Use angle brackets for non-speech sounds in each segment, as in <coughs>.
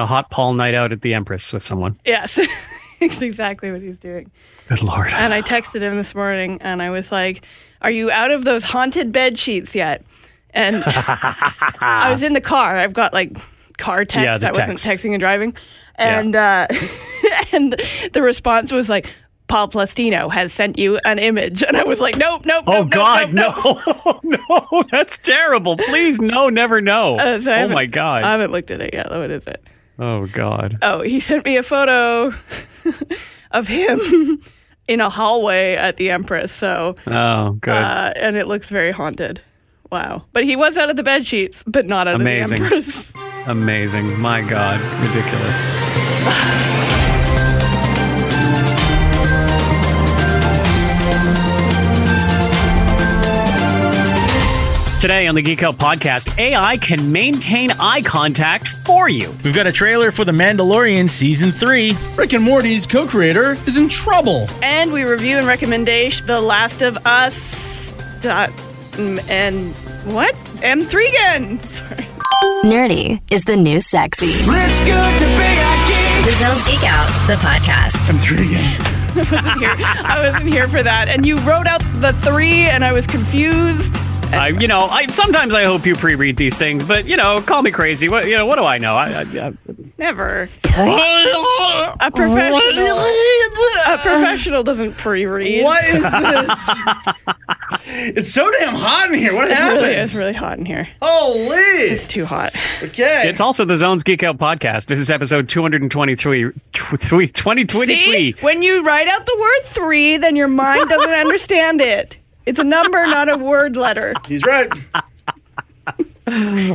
a hot Paul night out at the Empress with someone. Yes, <laughs> it's exactly what he's doing. Good lord. And I texted him this morning and I was like, Are you out of those haunted bed sheets yet? And I was in the car. I've got like car text. Yeah, the I wasn't texting and driving. And uh, <laughs> and the response was like, Pol Plastino has sent you an image. And I was like, Nope, nope. Oh nope, God, nope, nope, no, <laughs> no, that's terrible. Please, no, never know. Uh, so oh my God. I haven't looked at it yet. What is it? Oh God. Oh, he sent me a photo <laughs> of him <laughs> in a hallway at the Empress. So Oh, good. uh, and it looks very haunted. Wow. But he was out of the bed sheets, but not out Amazing. of the Empress. Amazing. Amazing. My God, ridiculous. <laughs> Today on the Geek Out podcast, AI can maintain eye contact for you. We've got a trailer for The Mandalorian Season 3. Rick and Morty's co-creator is in trouble. And we review and recommendation The Last of Us. Dot, and what? M3 again. <laughs> Sorry. Nerdy is the new sexy. It's good to be a geek. The Zone's Geek Out, the podcast. I'm through again. <laughs> I wasn't here. I wasn't here for that. And you wrote out the three, and I was confused. I, you know, I sometimes I hope you pre-read these things, but you know, call me crazy. What, you know, what do I know? I, I, I Never. A professional. A professional doesn't pre-read. What is <laughs> this? it's so damn hot in here. What It's happened? really, it's really hot in here. Holy. It's too hot. Okay. It's also the Zones Geek Out podcast. This is episode 223, tw- 2023. See, when you write out the word three, then your mind doesn't <laughs> understand it. It's a number, not a word letter. He's right.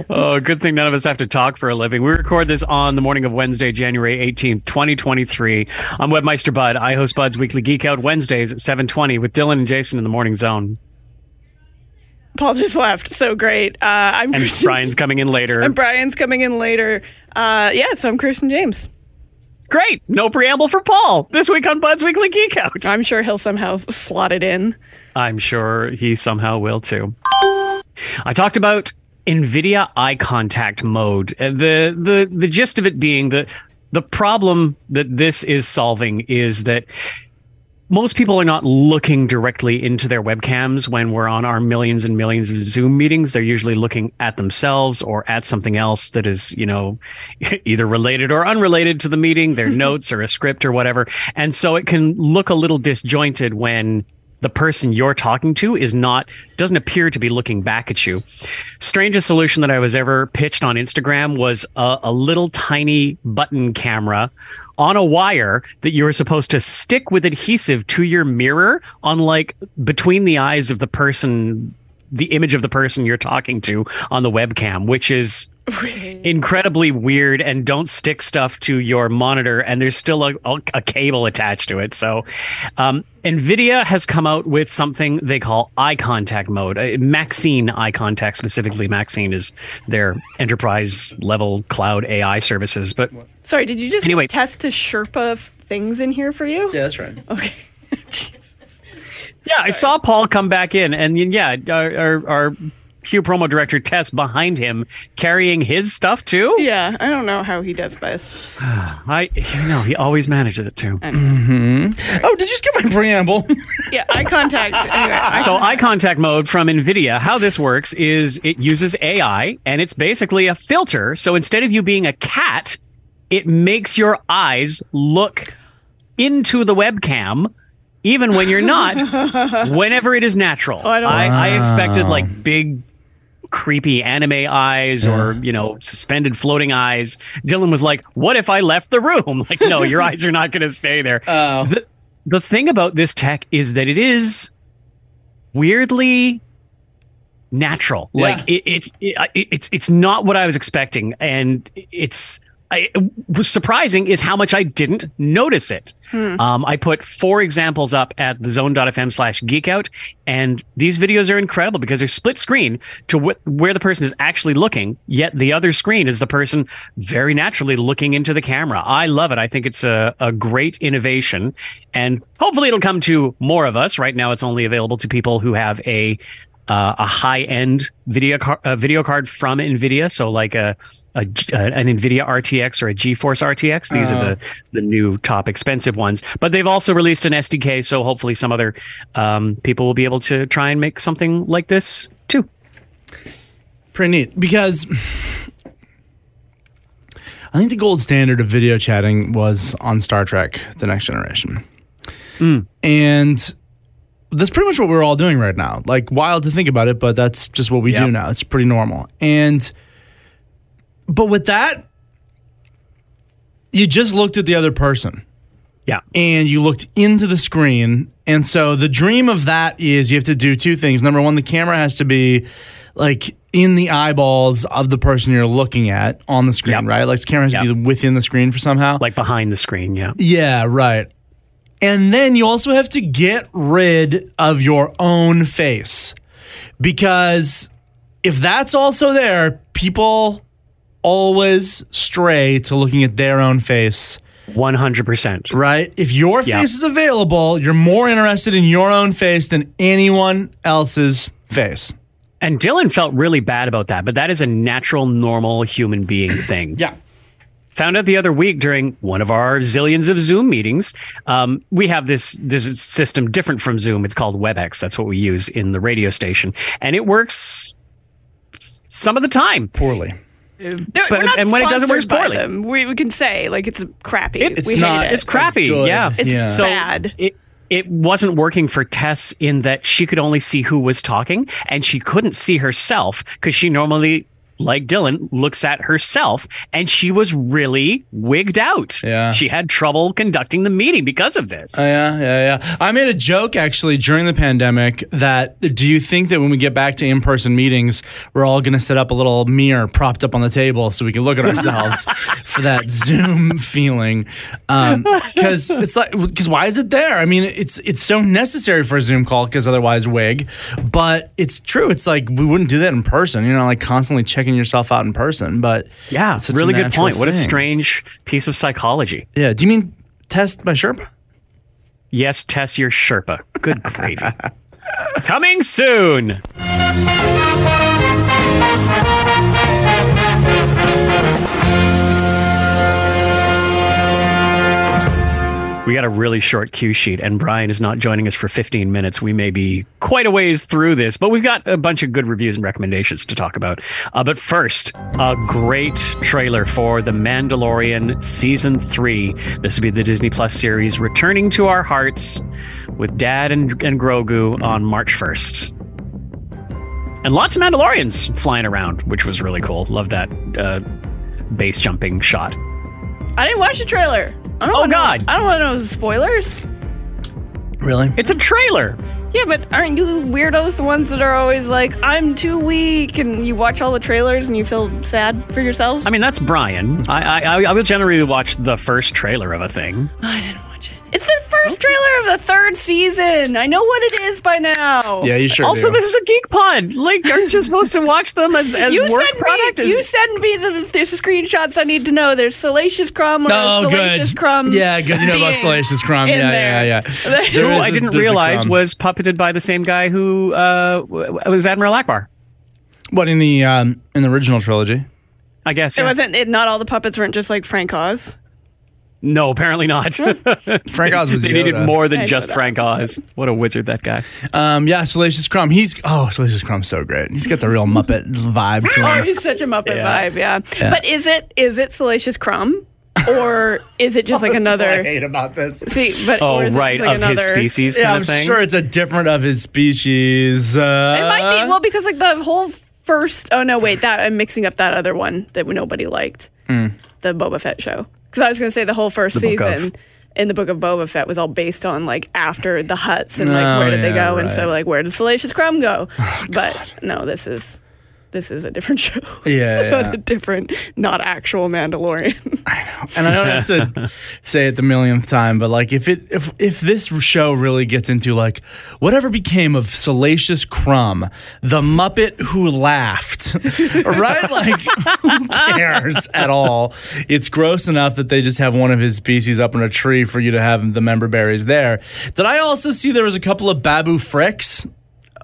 Oh, good thing none of us have to talk for a living. We record this on the morning of Wednesday, January 18th, 2023. I'm Webmeister Bud. I host Bud's Weekly Geek Out Wednesdays at 720 with Dylan and Jason in the morning zone. Pol just left. So great. Uh, I'm And Kirsten- Brian's coming in later. And Brian's coming in later. Uh, yeah, so I'm Kirsten James. Great. No preamble for Pol this week on Bud's Weekly Geek Out. I'm sure he'll somehow slot it in. I'm sure he somehow will too. I talked about NVIDIA eye contact mode. Uh, The the the gist of it being that the problem that this is solving is that most people are not looking directly into their webcams when we're on our millions and millions of Zoom meetings. They're usually looking at themselves or at something else that is, you know, <laughs> either related or unrelated to the meeting, their <laughs> notes or a script or whatever. And so it can look a little disjointed when the person you're talking to is not doesn't appear to be looking back at you. Strangest solution that I was ever pitched on Instagram was a, a little tiny button camera on a wire that you were supposed to stick with adhesive to your mirror on like between the eyes of the person the image of the person you're talking to on the webcam which is incredibly weird and don't stick stuff to your monitor and there's still a, a, a cable attached to it so um, nvidia has come out with something they call eye contact mode uh, maxine eye contact specifically maxine is their enterprise level cloud ai services but Sorry, did you just Anyway. Tess to Sherpa things in here for you? Yeah, that's right. Okay. <laughs> yeah i saw pol come back in and yeah our, our, our Q promo director Tess behind him carrying his stuff too. Yeah, I don't know how he does this. <sighs> I you know he always manages it too. Mm-hmm. Oh, did you skip my preamble? <laughs> Yeah, eye contact. Anyway, eye So contact. eye contact mode from Nvidia, how this works is it uses AI and it's basically a filter. So instead of you being a cat, it makes your eyes look into the webcam even when you're not <laughs> whenever it is natural. Oh, I don't- I, I expected like big creepy anime eyes or you know suspended floating eyes dylan was like what if i left the room <laughs> like no your eyes are not going to stay there Oh. the, the thing about this tech is that it is weirdly natural. Yeah. Like it, it's it, it's it's not what I was expecting, and it's. I, was surprising is how much I didn't notice it. Um, I put four examples up at the zone.fm slash geekout, and these videos are incredible because they're split screen to wh- where the person is actually looking, yet the other screen is the person very naturally looking into the camera. I love it. I think it's a, a great innovation, and hopefully it'll come to more of us. Right now, it's only available to people who have a uh, a high end video car- video card from Nvidia, so like a, a an Nvidia RTX or a GeForce RTX. These are the the new top expensive ones. But they've also released an SDK, so hopefully some other um, people will be able to try and make something like this too. Pretty neat because I think the gold standard of video chatting was on Star Trek: The Next Generation, and that's pretty much what we're all doing right now. Like wild to think about it, but that's just what we do now. It's pretty normal. And but with that, you just looked at the other person Yeah. and you looked into the screen. And so the dream of that is you have to do two things. Number one, the camera has to be like in the eyeballs of the person you're looking at on the screen, Yep. right? Like the camera has to be within the screen for somehow. Like behind the screen. Yeah. yeah, right. And then you also have to get rid of your own face because if that's also there, people always stray to looking at their own face One hundred percent. right? If your Yeah. face is available, you're more interested in your own face than anyone else's face. And Dylan felt really bad about that, but that is a natural, normal human being thing. Yeah. Found out the other week during one of our zillions of Zoom meetings. Um, we have this this system different from Zoom. It's called WebEx. That's what we use in the radio station, and it works some of the time. Poorly. They're- But- not and when it doesn't work, sponsored by poorly. them. We, we can say like it's crappy. It's we hate not- it. It's crappy. Good. Yeah, It's Yeah. so bad. It, it wasn't working for Tess in that she could only see who was talking, and she couldn't see herself because she normally. Like Dylan looks at herself, and she was really wigged out. Yeah. she had trouble conducting the meeting because of this. Oh, yeah, yeah, yeah. I made a joke actually during the pandemic that do you think that when we get back to in person meetings, we're all going to set up a little mirror propped up on the table so we can look at ourselves <laughs> for that Zoom feeling? Um, because it's like, because why is it there? I mean, it's it's so necessary for a Zoom call because otherwise, wig. But it's true. It's like we wouldn't do that in person. You know, like constantly checking yourself out in person. But yeah, it's really good point. What a strange piece of psychology. Yeah. Do you mean test by Sherpa? Yes, test your Sherpa. Good gravy. <laughs> Coming soon. We got a really short cue sheet, and Brian is not joining us for 15 minutes. We may be quite a ways through this, but we've got a bunch of good reviews and recommendations to talk about. Uh, but first, a great trailer for The Mandalorian Season 3. This will be the Disney Plus series returning to our hearts with Dad and, and Grogu on March 1st. And lots of Mandalorians flying around, which was really cool. Love that uh, base jumping shot. I didn't watch the trailer. I don't Oh, wanna God. I don't want to know spoilers. Really? It's a trailer. Yeah, but aren't you weirdos the ones that are always like, I'm too weak, and you watch all the trailers and you feel sad for yourselves? I mean, that's Brian. I, I I will generally watch the first trailer of a thing. I didn't watch it. It's the first trailer of the third season. I know what it is by now. Yeah, you sure also, do. this is a geek pod. Like, aren't you supposed to watch them as, as You work send product? me. As- You send me the there's screenshots I need to know. There's Salacious Crumb. Or Oh, Salacious good. Crumb. Yeah, good. You know about Salacious Crumb. in Yeah, there. yeah, yeah. Who who is I a- didn't realize was puppeted by the same guy who uh, was Admiral Ackbar. What in the um, in the original trilogy? I guess. It yeah. wasn't. It, not all the puppets weren't just like Frank Oz. No, apparently not. Frank Oz was <laughs> they Yoda. needed more than know just. Frank Oz. What a wizard that guy. Um, yeah, Salacious Crumb. He's oh, Salacious Crumb's so great. He's got the real Muppet vibe to Oh, <laughs> him. he's such a Muppet Yeah. vibe. Yeah. Yeah. But is it is it Salacious Crumb, or is it just <laughs> like That's what I another? hate about this. See, but Oh, or is it right, like of another, his species Yeah, I'm of thing. sure it's a different of his species. Uh, It might be well because like the whole first. Oh no, wait, that I'm mixing up that other one that nobody liked, Hmm. the Boba Fett show. Because I was going to say the whole first The season in the book of Boba Fett was all based on like after the Hutts and like Oh, where did they yeah, go and so. Oh, like where did Salacious Crumb go? but no, this is this is a different <laughs> show. Yeah, <laughs> yeah. a different, not actual Mandalorian. <laughs> I know, and I don't have to say it the millionth time, but like if it if if this show really gets into like whatever became of Salacious Crumb, the Muppet who laughed, right? Like who cares at all? It's gross enough that they just have one of his species up in a tree for you to have the member berries there. Did I also see there was a couple of Babu Fricks?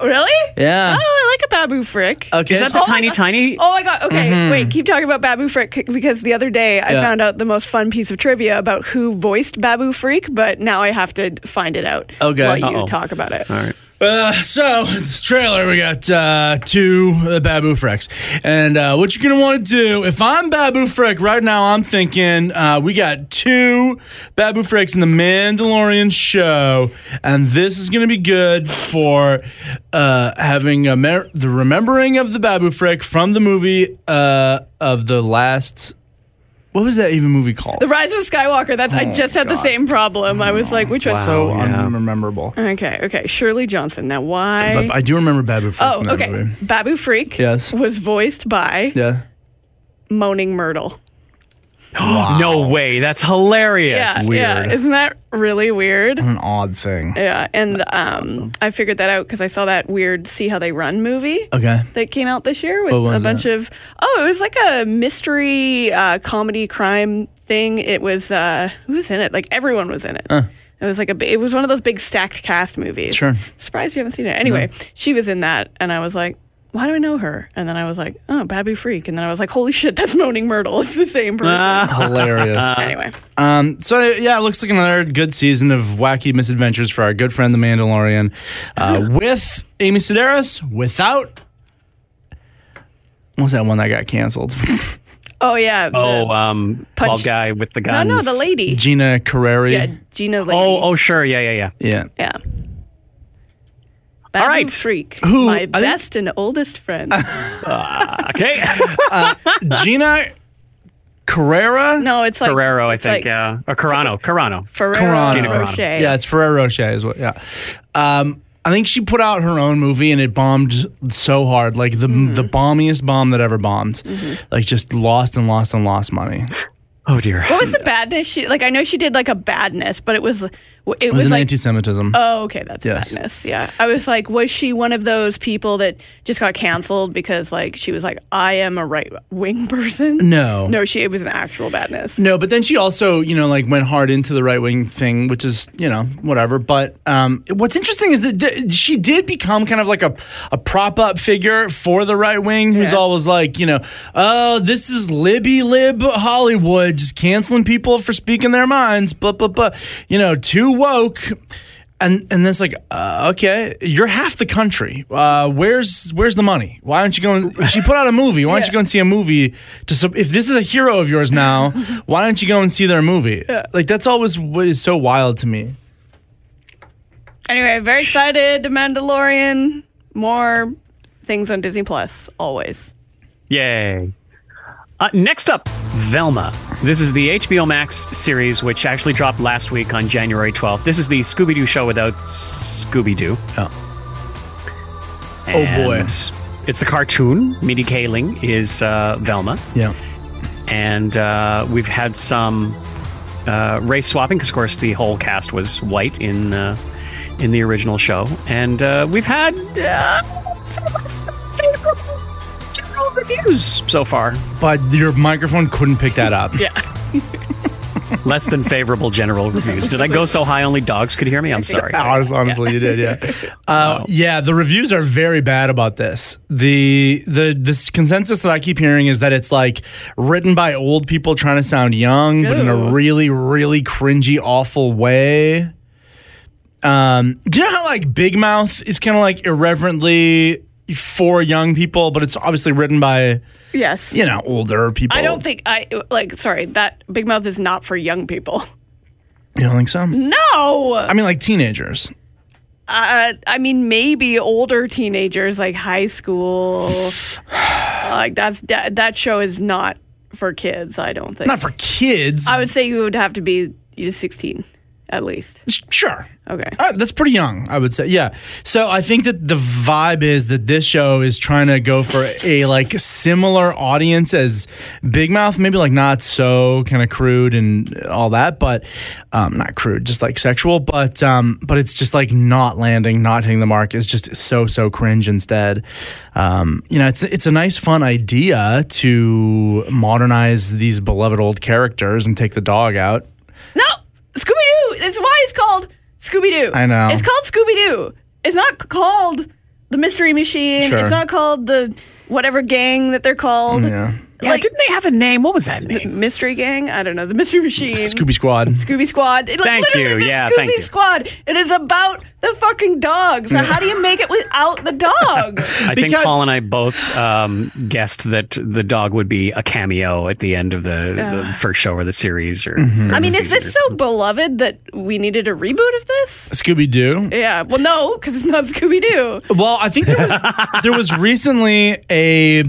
Really? Yeah. Oh, I like a Babu Frick. Okay. Is that so- the Oh tiny, tiny? Oh my god. Okay, mm-hmm. wait. Keep talking about Babu Frick because the other day I Yeah. found out the most fun piece of trivia about who voiced Babu Freak, but now I have to find it out. Okay. While you Uh-oh. talk about it. All right. Uh, so this trailer, we got uh, two uh, Babu Fricks, and uh, what you're gonna want to do if I'm Babu Frick right now, I'm thinking uh, we got two Babu Fricks in the Mandalorian show, and this is gonna be good for uh, having mer- the remembering of the Babu Frick from the movie uh, of the last. What was that even movie called? The Rise of Skywalker. That's I oh, just had the same problem. I was like, which one? so Wow, yeah. unmemorable. Okay, okay. Shirley Johnson. Now why? But I do remember Babu Freak. oh, from that okay. movie. Babu Freak Yes. was voiced by Yeah. Moaning Myrtle. No way. That's hilarious. Yeah, Weird. yeah. Isn't that really weird? An odd thing. Yeah, and um, I figured that out because I saw that weird "See How They Run" movie Okay. that came out this year with What was a bunch of. Oh, it was like a mystery uh, comedy crime thing. It was uh, who was in it? Like everyone was in it. It was like a. bi- It was one of those big stacked cast movies. Sure. Surprised you haven't seen it. Anyway, she was in that, and I was like. Why do I know her? And then I was like, oh, Babu Freak. And then I was like, holy shit, that's Moaning Myrtle. <laughs> It's the same person. Ah. <laughs> Hilarious. <laughs> anyway, Um, so yeah, it looks like another good season of wacky misadventures for our good friend the Mandalorian, uh, with Amy Sedaris. Without, what was that one that got canceled? oh yeah. the- Oh, um, Punch- bald guy with the no, guns. no, the lady. Gina Carreri. Yeah, Gina Lady. Oh, oh, sure. Yeah, yeah, yeah. Yeah. Yeah. Babu right. Freak. Who- My I think- best and oldest friend. <laughs> Okay. Gina Carrera. no, it's like Ferrero, I think. like yeah. Or Carano. Carano. Ferrero Carano. Gina Carano. Rocher. Yeah, it's Ferrero Rocher is what. Yeah. Um, I think she put out her own movie and it bombed so hard, like the Mm-hmm. the bombiest bomb that ever bombed. Like just lost and lost and lost money. Oh, dear. What was the badness? She like I know she did like a badness, but it was it, It was, was an like anti-Semitism. Oh, okay, that's Yes. badness. Yeah, I was like, was she one of those people that just got canceled because like she was like, I am a right wing <laughs> person? no, no, she it was an actual badness. No, but then she also, you know, like went hard into the right wing thing, which is, you know, whatever. But um, what's interesting is that th- she did become kind of like a, a prop up figure for the right wing, who's Yeah. always like, you know, oh, this is Libby Lib Hollywood, just canceling people for speaking their minds, blah blah blah. You know, too woke. And and it's like, uh, okay, you're half the country. Uh, where's where's the money? Why don't you go? And, she put out a movie. Why don't you go and see a movie? To sup- if this is a hero of yours now, <laughs> why don't you go and see their movie? Like that's always what is so wild to me. Anyway, very excited. The Mandalorian. More things on Disney Plus. Always. Yay. Uh, next up, Velma. This is the HBO Max series, which actually dropped last week on January 12th. This is the Scooby Doo show without Scooby Doo. Oh. Oh, boy. It's a cartoon. Mindy Kaling is uh, Velma. Yeah. And uh, we've had some uh, race swapping, because, of course, the whole cast was white in, uh, in the original show. And uh, we've had uh, some less than favorable general reviews so far. But your microphone couldn't pick that up. Yeah. <laughs> Less than favorable general reviews. Did I go so high only dogs could hear me? I'm sorry. <laughs> Honest, honestly, you did, yeah. <laughs> Uh, Yeah, the reviews are very bad about this. The the this consensus that I keep hearing is that it's like written by old people trying to sound young, but in a really, really cringy, awful way. Um, do you know how like Big Mouth is kind of like irreverently for young people, but it's obviously written by Yes. you know older people. I don't think I like. Sorry, that Big Mouth is not for young people. you don't think so. No. I mean, like teenagers. Uh, I mean, maybe older teenagers, like high school. <sighs> like that's that, that show is not for kids. I don't think. Not for kids. I would say you would have to be 16 at least. sure. Okay. Uh, that's pretty young, I would say. Yeah. So I think that the vibe is that this show is trying to go for a like similar audience as Big Mouth, maybe like not so kind of crude and all that, but um, not crude, just like sexual, but um, but it's just like not landing, not hitting the mark. It's just so so cringe instead. Um, you know, it's it's a nice fun idea to modernize these beloved old characters and take the dog out. No, Scooby Doo. That's why it's called Scooby Doo. I know. It's called Scooby Doo. It's not called the Mystery Machine. Sure. It's not called the whatever gang that they're called. Yeah. Yeah, Like- didn't they have a name? What was that name? Mystery Gang? I don't know. The Mystery Machine. Scooby Squad. Scooby Squad. It, like, Thank literally you. the Yeah, Scooby thank you. Squad. It is about the fucking dog. So how do you make it without the dog? <laughs> I think Because- Pol and I both um, guessed that the dog would be a cameo at the end of the, the first show or the series. Or, Mm-hmm. or I mean, is this so beloved that we needed a reboot of this? Scooby Doo. Yeah. Well, no, because it's not Scooby Doo. Well, I think there was <laughs> there was recently a,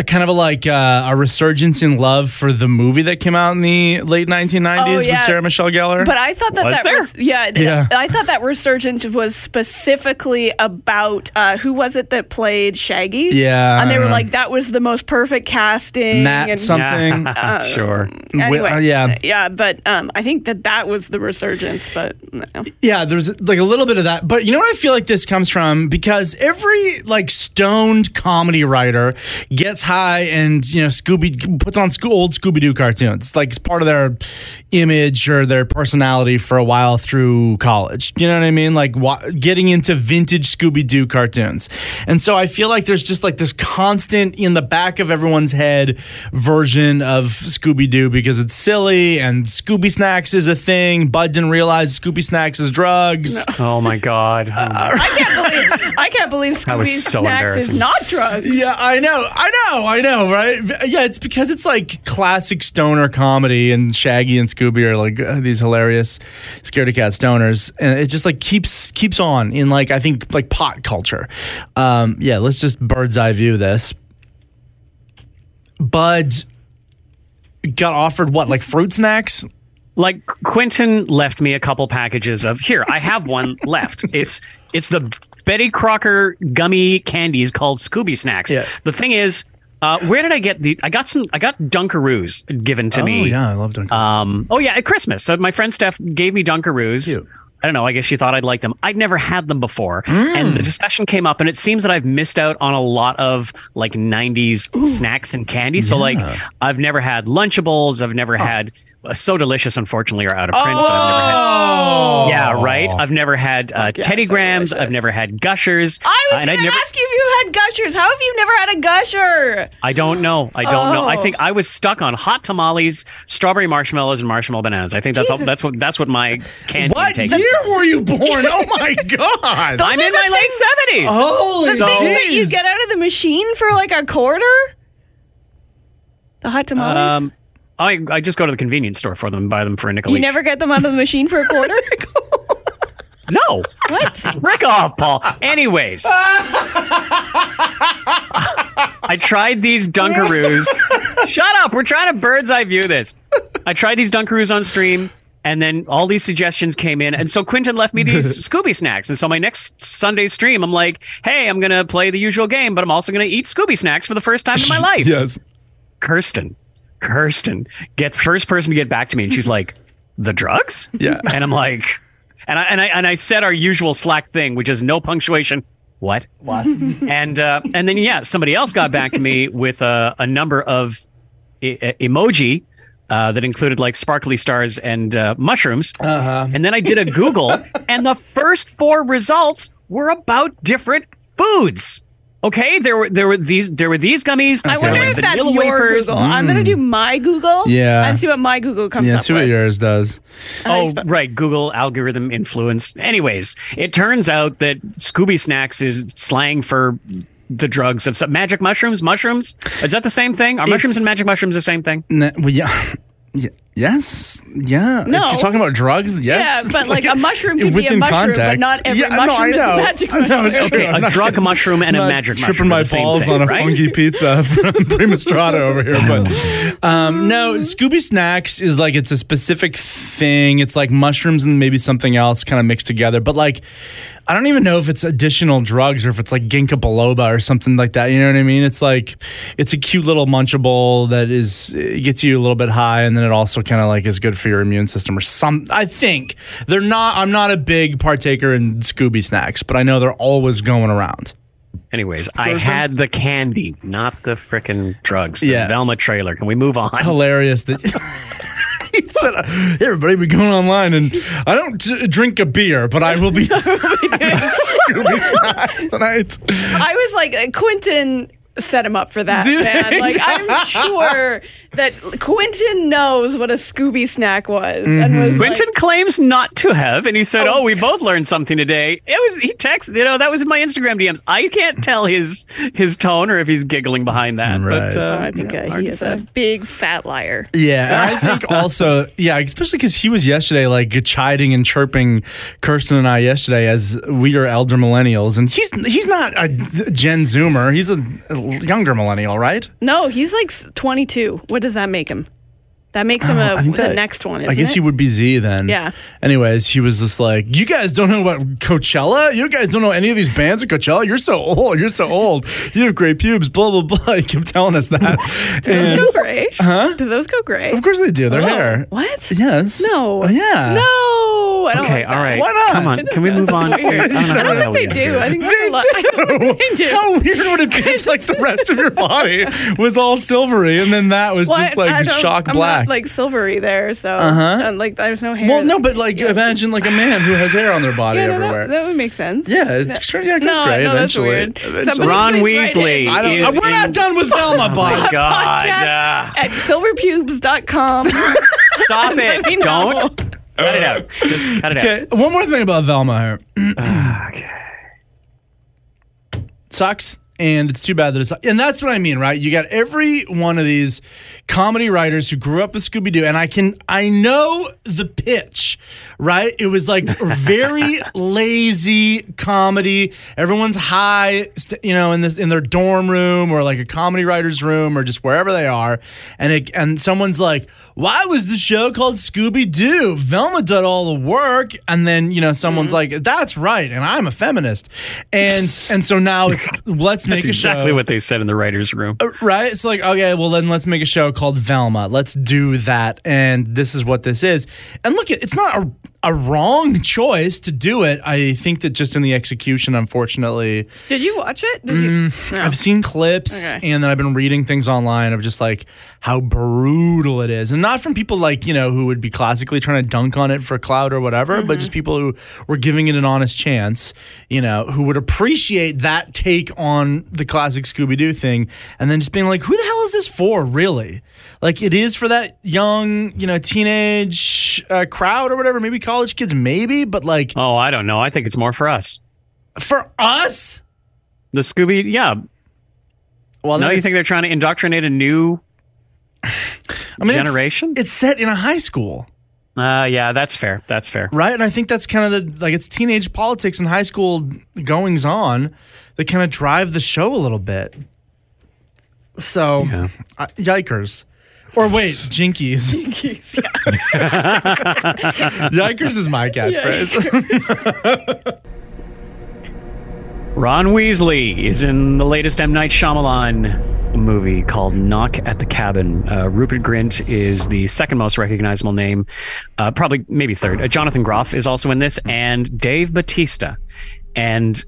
a kind of a like uh, a resurgence in love for the movie that came out in the late 1990s Oh, with. Sarah Michelle Gellar. But I thought that Was that there? was yeah, Yeah. I thought that resurgence was specifically about uh, who was it that played Shaggy? Yeah. and they were like that was the most perfect casting. Matt and, something. Yeah, <laughs> sure. Anyway, Well, uh, yeah. yeah, but um, I think that that was the resurgence. But no. Yeah, there's like a little bit of that. But you know what I feel like this comes from? Because every like stoned comedy writer gets high and, you know, Scooby puts on sco- old Scooby Doo cartoons. Like it's part of their image or their personality for a while through college. You know what I mean? Like wa- getting into vintage Scooby Doo cartoons. And so I feel like there's just like this constant in the back of everyone's head version of Scooby Doo because it's silly and Scooby Snacks is a thing. Bud didn't realize Scooby Snacks is drugs. <laughs> Oh my God. <laughs> I can't believe I can't believe Scooby so Snacks is not drugs. Yeah, I know, I know, I know, right? Yeah, it's because it's like classic stoner comedy, and Shaggy and Scooby are like uh, these hilarious scaredy cat stoners, and it just like keeps keeps on in like I think like pot culture. Um, yeah, let's just bird's eye view this. Bud got offered what like fruit snacks like Quentin left me a couple packages of here. I have one <laughs> left. It's it's the Betty Crocker gummy candies called Scooby Snacks. Yeah. The thing is, uh, where did I get these? I got some. I got Dunkaroos given to me. Oh, yeah, I love Dunkaroos. Um, oh yeah, at Christmas. So my friend Steph gave me Dunkaroos. Cute. I don't know. I guess she thought I'd like them. I'd never had them before, Mm. and the discussion came up, and it seems that I've missed out on a lot of like '90s snacks and candy. So like, I've never had Lunchables. I've never had. Uh, so delicious, unfortunately, are out of print. But I've never had. Oh, Yeah, right. I've never had uh, yeah, Teddy Grahams. I've never had Gushers. I was uh, and going I'd to never. ask you if you had gushers. How have you never had a gusher? I don't know. I don't know. I Oh. think I was stuck on hot tamales, strawberry marshmallows, and marshmallow bananas. I think that's all, that's what that's what my candy What take. year were you born? oh my <laughs> god! I'm in my the late seventies. Holy So- Things that you get out of the machine for like a quarter? The hot tamales? Um, I I just go to the convenience store for them and buy them for a nickel you each. never get them out of the machine for a quarter? <laughs> no. what? <laughs> Rick off, Pol. Anyways, I tried these Dunkaroos. <laughs> Shut up. We're trying to bird's eye view this. I tried these Dunkaroos on stream, and then all these suggestions came in. And so Quinton left me these Scooby snacks. And so my next Sunday stream, I'm like, hey, I'm going to play the usual game, but I'm also going to eat Scooby snacks for the first time in my life. Yes. Kirsten, Kirsten gets first person to get back to me, and she's like, "The drugs?" Yeah. and I'm like, and I and I and I said our usual Slack thing, which is no punctuation. What? What? <laughs> and uh, and then yeah, somebody else got back to me with a, a number of e- e- emoji. Uh, that included like sparkly stars and uh, mushrooms. Uh-huh. And then I did a Google, and the first four results were about different foods. Okay, there were there were these there were these gummies. I there wonder if that's your wafers. Google. I'm going to do mm. my Google Yeah. and see what my Google comes Yeah, up see what with. yours does. Oh, right. Google algorithm influence. Anyways, it turns out that Scooby Snacks is slang for the drugs of some magic mushrooms. Mushrooms? Is that the same thing? Are mushrooms and magic mushrooms the same thing? N- well, yeah. <laughs> Yeah. Yes. Yeah. No. If you're talking about drugs, yes. Yeah, but, like, a <laughs> mushroom could be a within mushroom, but not every yeah, no, mushroom I is a know. magic <laughs> I know, it's mushroom. true. Okay, I'm a not- drug mushroom and a not magic mushroom. tripping my balls thing, on a right? funky pizza <laughs> from Prima Strada over here, but um, no, Scooby Snacks is like it's a specific thing. It's like mushrooms and maybe something else kind of mixed together. But like, I don't even know if it's additional drugs or if it's like ginkgo biloba or something like that. You know what I mean? It's like it's a cute little munchable that is it gets you a little bit high, and then it also kind of like is good for your immune system or some. I think they're not. I'm not a big partaker in Scooby Snacks, but I know they're always going around. Anyways, I had the candy, not the freaking drugs. The Yeah. Velma trailer. Can we move on? hilarious that <laughs> <laughs> said, "Hey, everybody, we're going online, and I don't drink a beer, but I will be <laughs> <laughs> Scooby snacks tonight." I was like, uh, Quentin set him up for that, man. Like, I'm sure that Quentin knows what a Scooby snack was. And was Quentin like, claims not to have, and he said, "Oh, we both learned something today." It was he texted, you know, that was in my Instagram DMs. I can't tell his his tone or if he's giggling behind that, Right. but uh, Oh, I think yeah, uh, he is a big fat liar. Yeah, and I think <laughs> also, yeah, especially because he was yesterday like chiding and chirping Kirsten and I yesterday as we are elder millennials, and he's he's not a Gen Zoomer, he's a younger millennial, right? No, he's like 22. What does that make him? That makes him Oh, I a, think the that- next one. I isn't guess it? he would be Z then. Yeah. Anyways, he was just like, "You guys don't know about Coachella. You guys don't know any of these bands at Coachella. You're so old. You're so old. You have great pubes. Blah blah blah." <laughs> He kept telling us that. <laughs> Do those go gray? Huh? Do those go gray? of course they do. Their Oh, hair. What? Yes. No. Oh, yeah. No. I don't Okay, like all that. Why not? Come on, can we move on? <laughs> I don't know I don't think they we do. I think They that's. I don't think they do. How weird would it be if like the rest of your body was all silvery and then that was Well, just I- I like shock I'm black? Like silvery there, so Uh-huh. and, like there's no hair. well, no, but like imagine like a man who has hair on their body yeah, no, everywhere. that, that would make sense. yeah, it's sure, yeah, it goes No, gray no, that's eventually. weird. Eventually. Somebody Ron please write Weasley in. I don't, is we're not in- done with <laughs> Velma, bud. God, Podcast uh, at silverpubes.com. <laughs> stop Let me it! know. Don't cut it out. Just cut it out. Okay, one more thing about Velma here. Okay. sucks and it's too bad that it's and that's what i mean right? You got every one of these comedy writers who grew up with scooby-doo and i can i know the pitch right? It was like very <laughs> lazy comedy. Everyone's high you know in this in their dorm room or like a comedy writer's room or just wherever they are and it and someone's like why was the show called scooby-doo? Velma did all the work. And then you know someone's mm-hmm. like that's right and i'm a feminist. And and so now it's <laughs> let's make That's exactly what they said in the writers' room. Uh, right? It's like, okay, well then let's make a show called Velma. Let's do that. And this is what this is. And look, it's not a, a wrong choice to do it. I think that just in the execution, unfortunately, Did you watch it? Did you? No. Mm, I've seen clips Okay. and then I've been reading things online of just like how brutal it is. And not from people like, you know, who would be classically trying to dunk on it for cloud or whatever, but just people who were giving it an honest chance, you know, who would appreciate that take on the classic Scooby Doo thing and then just being like, who the hell is this for, really? Like, it is for that young, you know, teenage uh, crowd or whatever, maybe college kids, maybe, but like Oh, I don't know. I think it's more for us. for us? The Scooby, yeah. Well, No, then you think they're trying to indoctrinate a new I mean, it's- generation? it's set in a high school. Uh, yeah, that's fair. That's fair. right? And I think that's kind of the like it's teenage politics and high school goings on that kind of drive the show a little bit. So, Yeah. uh, yikers. Or wait, jinkies. Jinkies. <laughs> Yikers is my catchphrase. <laughs> Ron Weasley is in the latest M. Night Shyamalan movie called Knock at the Cabin. Uh, Rupert Grint is the second most recognizable name, uh, probably maybe third. Uh, Jonathan Groff is also in this, and Dave Batista. And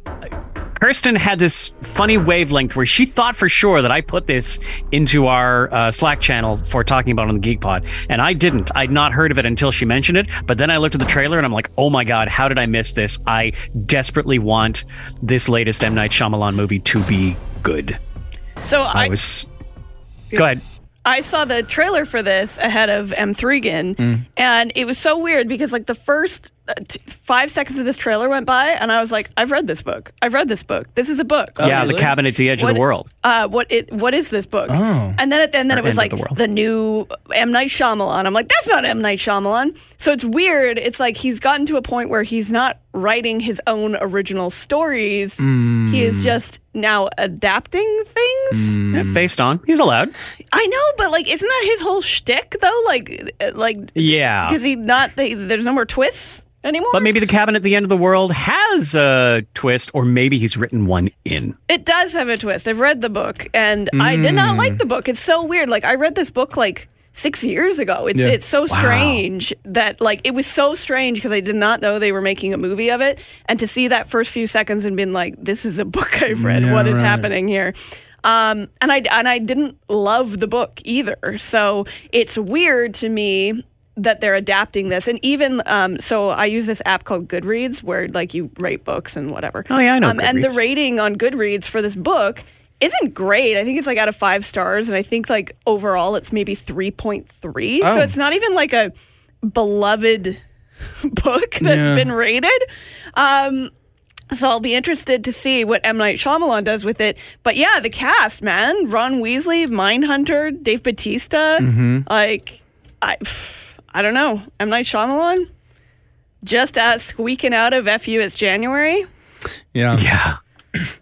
Kirsten had this funny wavelength where she thought for sure that I put this into our uh, Slack channel for talking about it on the Geek Pod, and I didn't. I'd not heard of it until she mentioned it. But then I looked at the trailer and I'm like, oh my god, how did I miss this? I desperately want this latest M Night Shyamalan movie to be good. So I, I, was. Go ahead. I saw the trailer for this ahead of M3gan, Mm. and it was so weird because like the first uh, t- five seconds of this trailer went by, and I was like, I've read this book. I've read this book. This is a book. yeah, really? the cabin at the edge of the world. Uh, what it? What is this book? Oh. And then, it, and then Or it was like the World. the new M Night Shyamalan. I'm like, that's not M Night Shyamalan. So it's weird. It's like he's gotten to a point where he's not writing his own original stories. He is just now adapting things. Yeah, based on. He's allowed. I know, but like, isn't that his whole shtick though? Like, uh, like, Yeah. is he not? The, there's no more twists anymore. But maybe the cabin at the end of the world has a twist, or maybe he's written one in. It does have a twist. I've read the book and I did not like the book. It's so weird. Like I read this book like six years ago. It's Yeah. it's so strange that like it was so strange because I did not know they were making a movie of it. And to see that first few seconds and being like, this is a book I've read. Yeah, what is right. happening here? Um, and I and I didn't love the book either. So it's weird to me that they're adapting this, and even um, so, I use this app called Goodreads where like you rate books and whatever. Oh, yeah, I know Um, and the rating on Goodreads for this book isn't great. I think it's like out of five stars, and I think like overall it's maybe three point three. Oh. So it's not even like a beloved <laughs> book that's Yeah. been rated. Um, so I'll be interested to see what M Night Shyamalan does with it. But yeah, the cast, man, Ron Weasley, Mindhunter, Dave Batista, Mm-hmm. like I, I don't know, M Night Shyamalan, just as squeaking out of FU it's January. Yeah. Yeah.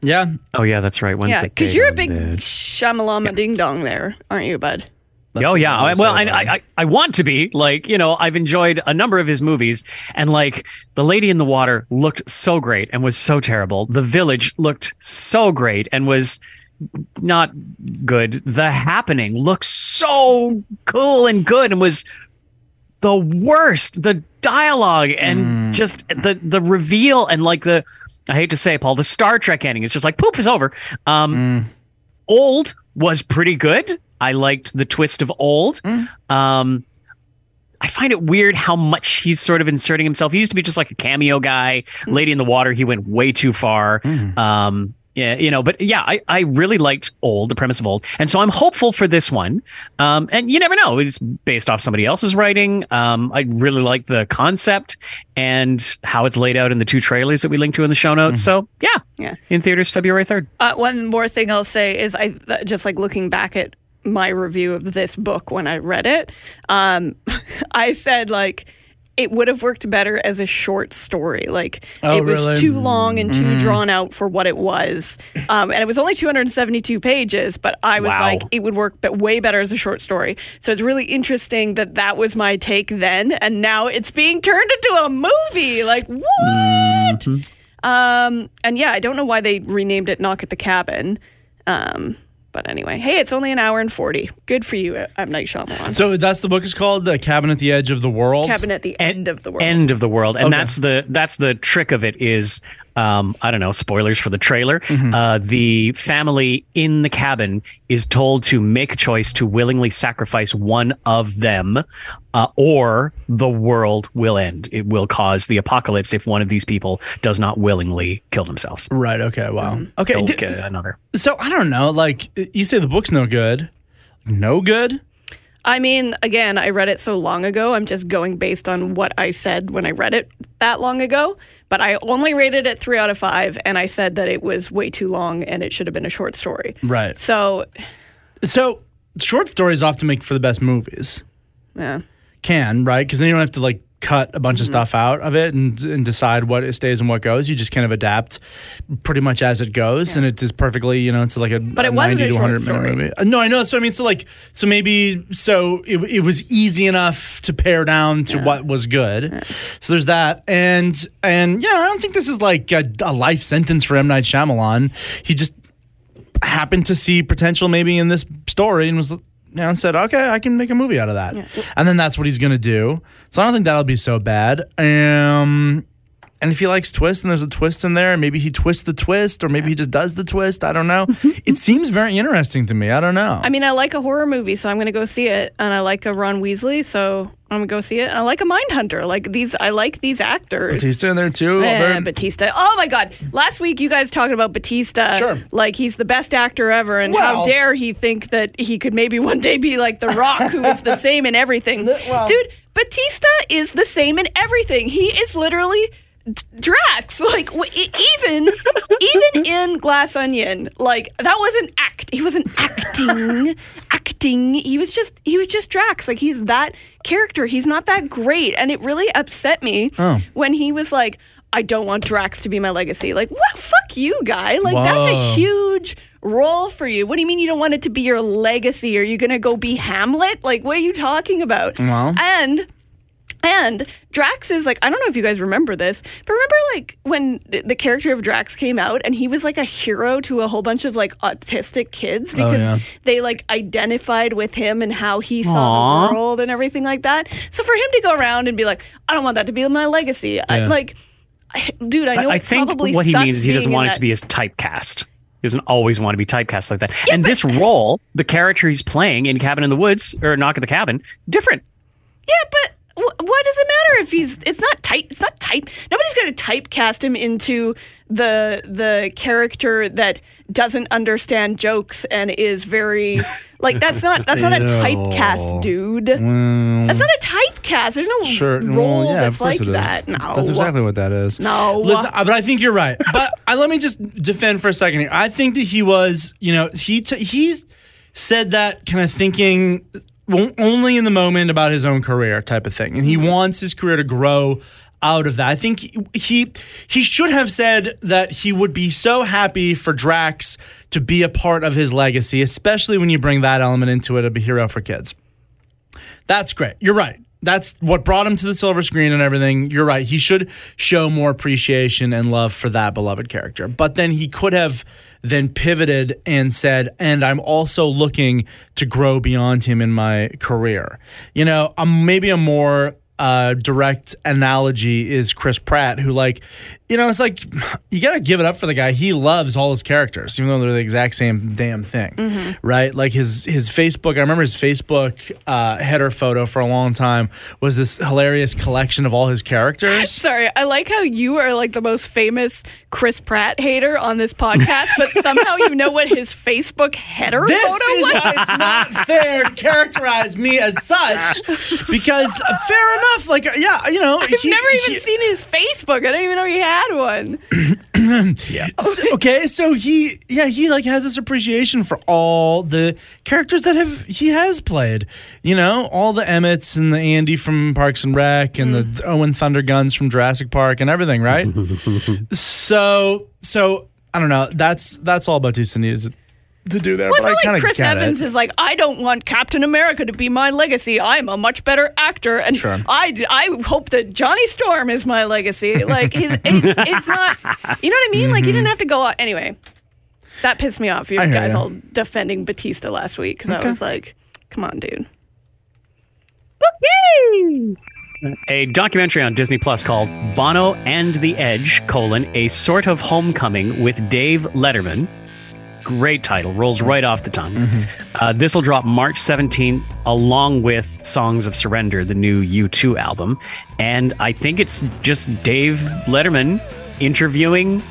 Yeah. Oh yeah, that's right. When's yeah, because you're a big this? Shyamalan ding dong there, aren't you, bud? oh yeah. I, well, I, I, I I- I want to be like you know I've enjoyed a number of his movies and like the Lady in the Water looked so great and was so terrible. The Village looked so great and was not good. The Happening looked so cool and good and was the worst. The dialogue and just the the reveal and like the I hate to say it, Pol the Star Trek ending. It's just like poof, is over. Um, Old was pretty good. I liked the twist of Old. Um, I find it weird how much he's sort of inserting himself. He used to be just like a cameo guy. Lady in the Water, he went way too far. Um, yeah, you know, but yeah, I, I really liked Old, the premise of Old, and so I'm hopeful for this one. Um, and you never know; it's based off somebody else's writing. Um, I really like the concept and how it's laid out in the two trailers that we linked to in the show notes. So yeah, Yeah. in theaters February third. Uh, one more thing I'll say is I th- just like looking back at my review of this book when I read it. Um, <laughs> I said like it would have worked better as a short story. Like Oh, it was really? too long and too drawn out for what it was, um, and it was only 272 pages. But I was Wow. like, it would work but way better as a short story. So it's really interesting that that was my take then, and now it's being turned into a movie. Like what? Um, and yeah, I don't know why they renamed it Knock at the Cabin. Um, but anyway, hey, it's only an hour and 40. Good for you, uh, M. Night Shyamalan. So that's the book is called The Cabin at the Edge of the World. Cabin at the End of the World. end of the world and Okay. that's the that's the trick of it is um i don't know spoilers for the trailer Mm-hmm. uh the family in the cabin is told to make a choice to willingly sacrifice one of them uh, or the world will end it will cause the apocalypse if one of these people does not willingly kill themselves Right. Okay. Wow. Mm-hmm. Okay. Kill- di- another so I don't know. Like you say, the book's no good. No good. I mean, again, I read it so long ago. I'm just going based on what I said when I read it that long ago. But I only rated it three out of five, and I said that it was way too long and it should have been a short story. Right. So, So short stories often make for the best movies. yeah. Can right because then you don't have to like cut a bunch of stuff out of it and, and decide what it stays and what goes. You just kind of adapt pretty much as it goes, and it is perfectly you know it's like a But it wasn't 90 a to short 100 story. minute movie. Uh, No, I know. So I mean, so like so maybe so it, it was easy enough to pare down to what was good. So there's that, and and yeah, I don't think this is like a, a life sentence for M Night Shyamalan. He just happened to see potential maybe in this story and was you know, said, okay, I can make a movie out of that. And then that's what he's going to do. So I don't think that'll be so bad. Um, and if he likes twists and there's a twist in there, maybe he twists the twist or maybe he just does the twist. I don't know. <laughs> it seems very interesting to me. I don't know. I mean, I like a horror movie, so I'm going to go see it. And I like a Ron Weasley, so I'm going to go see it. And I like a Mindhunter. Like these, I like these actors. Batista in there too. Eh, very- Batista. Oh my God! Last week you guys talking about Batista, Sure. like he's the best actor ever, and how dare he think that he could maybe one day be like The Rock, who is the <laughs> same in everything. Dude, Batista is the same in everything. He is literally Drax. Like w- even even <laughs> in Glass Onion, like that wasn't act. He wasn't acting, <laughs> acting. He was just he was just Drax. Like he's that character. He's not that great, and it really upset me oh. when he was like. I don't want Drax to be my legacy. Like, what? Fuck you, guy. Like, that's a huge role for you. What do you mean you don't want it to be your legacy? Are you going to go be Hamlet? Like, what are you talking about? Well. And and Drax is like, I don't know if you guys remember this, but remember like when th- the character of Drax came out and he was like a hero to a whole bunch of like autistic kids oh, because yeah. they like identified with him and how he saw Aw. the world and everything like that. So for him to go around and be like, I don't want that to be my legacy. I, like, I, dude, I know I, I think probably what he means is he doesn't want it that- to be his typecast. He doesn't always want to be typecast like that. and this role, the character he's playing in Cabin in the Woods or Knock at the Cabin, different. Yeah, but what does it matter if he's? It's not type. It's not type. Nobody's going to typecast him into the the character that doesn't understand jokes and is very like that's not that's not a <laughs> typecast, dude. that's not a typecast. There's no Sure. role well, yeah, that's of course like it is. that. No, That's exactly what that is. No. Listen, uh, but I think you're right. But uh, let me just defend for a second here. I think that he was, you know, he t- he's said that kind of thinking o- only in the moment about his own career type of thing, and he mm-hmm. wants his career to grow out of that. I think he, he he should have said that he would be so happy for Drax to be a part of his legacy, especially when you bring that element into it of a hero for kids. That's great. You're right. That's what brought him to the silver screen and everything. You're right. He should show more appreciation and love for that beloved character. But then he could have then pivoted and said, and I'm also looking to grow beyond him in my career. You know, I'm maybe a more uh, direct analogy is Chris Pratt, who like, you know, it's like you gotta give it up for the guy. He loves all his characters, even though they're the exact same damn thing, right? Like his his Facebook. I remember his Facebook uh, header photo for a long time was this hilarious collection of all his characters. <laughs> Sorry, I like how you are like the most famous Chris Pratt hater on this podcast, but <laughs> somehow you know what his Facebook header This photo is was. it's not fair to characterize me as such, because fair <laughs> enough. Like, uh, yeah, you know, I've he- never even he- seen his Facebook. I didn't even know he had one. <clears throat> So- okay, so he yeah, he like has this appreciation for all the characters that have he has played. You know, all the Emmets and the Andy from Parks and Rec and the mm. Owen Thunderguns from Jurassic Park and everything, right? <laughs> so so I don't know. That's that's all Bautista needs to do there. Well, but I it's kind not of like Chris Evans it. is like, I don't want Captain America to be my legacy. I'm a much better actor, and Sure. I, I hope that Johnny Storm is my legacy. Like, he's, <laughs> it's, it's not, you know what I mean? Like, he didn't mm-hmm. have to go out anyway. That pissed me off. You guys ya. all defending Bautista last week because I was like, come on, dude. a documentary on Disney Plus called Bono and the Edge: colon a sort of homecoming with Dave Letterman. Great title, rolls right off the tongue. Uh, this will drop March 17th, along with Songs of Surrender, the new U2 album. And I think it's just Dave Letterman interviewing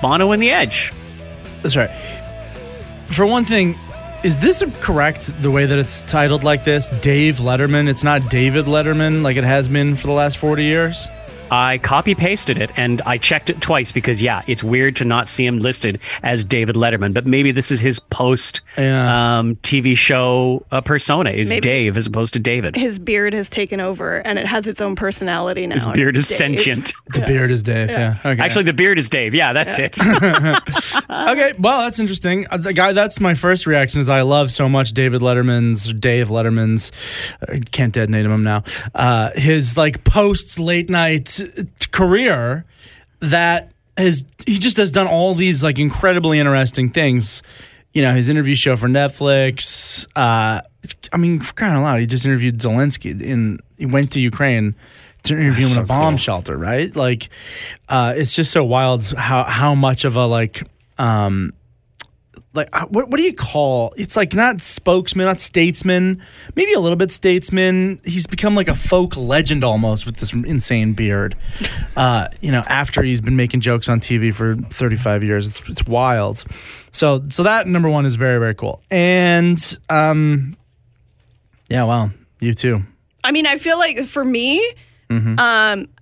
Bono and the Edge. That's right. For one thing, is this correct the way that it's titled like this? Dave Letterman. It's not David Letterman like it has been for the last 40 years? I copy pasted it and I checked it twice because yeah, it's weird to not see him listed as David Letterman, but maybe this is his post Yeah. um, TV show uh, persona is Maybe. Dave as opposed to David. His beard has taken over and it has its own personality now. His beard is Dave. sentient. <laughs> The beard is Dave. Yeah. Okay. Actually, the beard is Dave. Yeah, that's it. <laughs> <laughs> okay. Well, that's interesting. Uh, The guy. That's my first reaction. Is I love so much David Letterman's Dave Letterman's. Uh, can't detonate him now. Uh, his like posts late night uh, career that has he just has done all these like incredibly interesting things. You know, his interview show for Netflix. Uh, I mean, for crying out loud, he just interviewed Zelensky. In he went to Ukraine to interview him in a bomb shelter. Right? Like, uh, it's just so wild how how much of a like um like uh, what what do you call it's like not spokesman not statesman maybe a little bit statesman. He's become like a folk legend almost with this insane beard. Uh you know after he's been making jokes on TV for 35 years. It's it's wild. So so that number 1 is very very cool. And um yeah wow. You too. I mean, I feel like for me, Mm-hmm. um,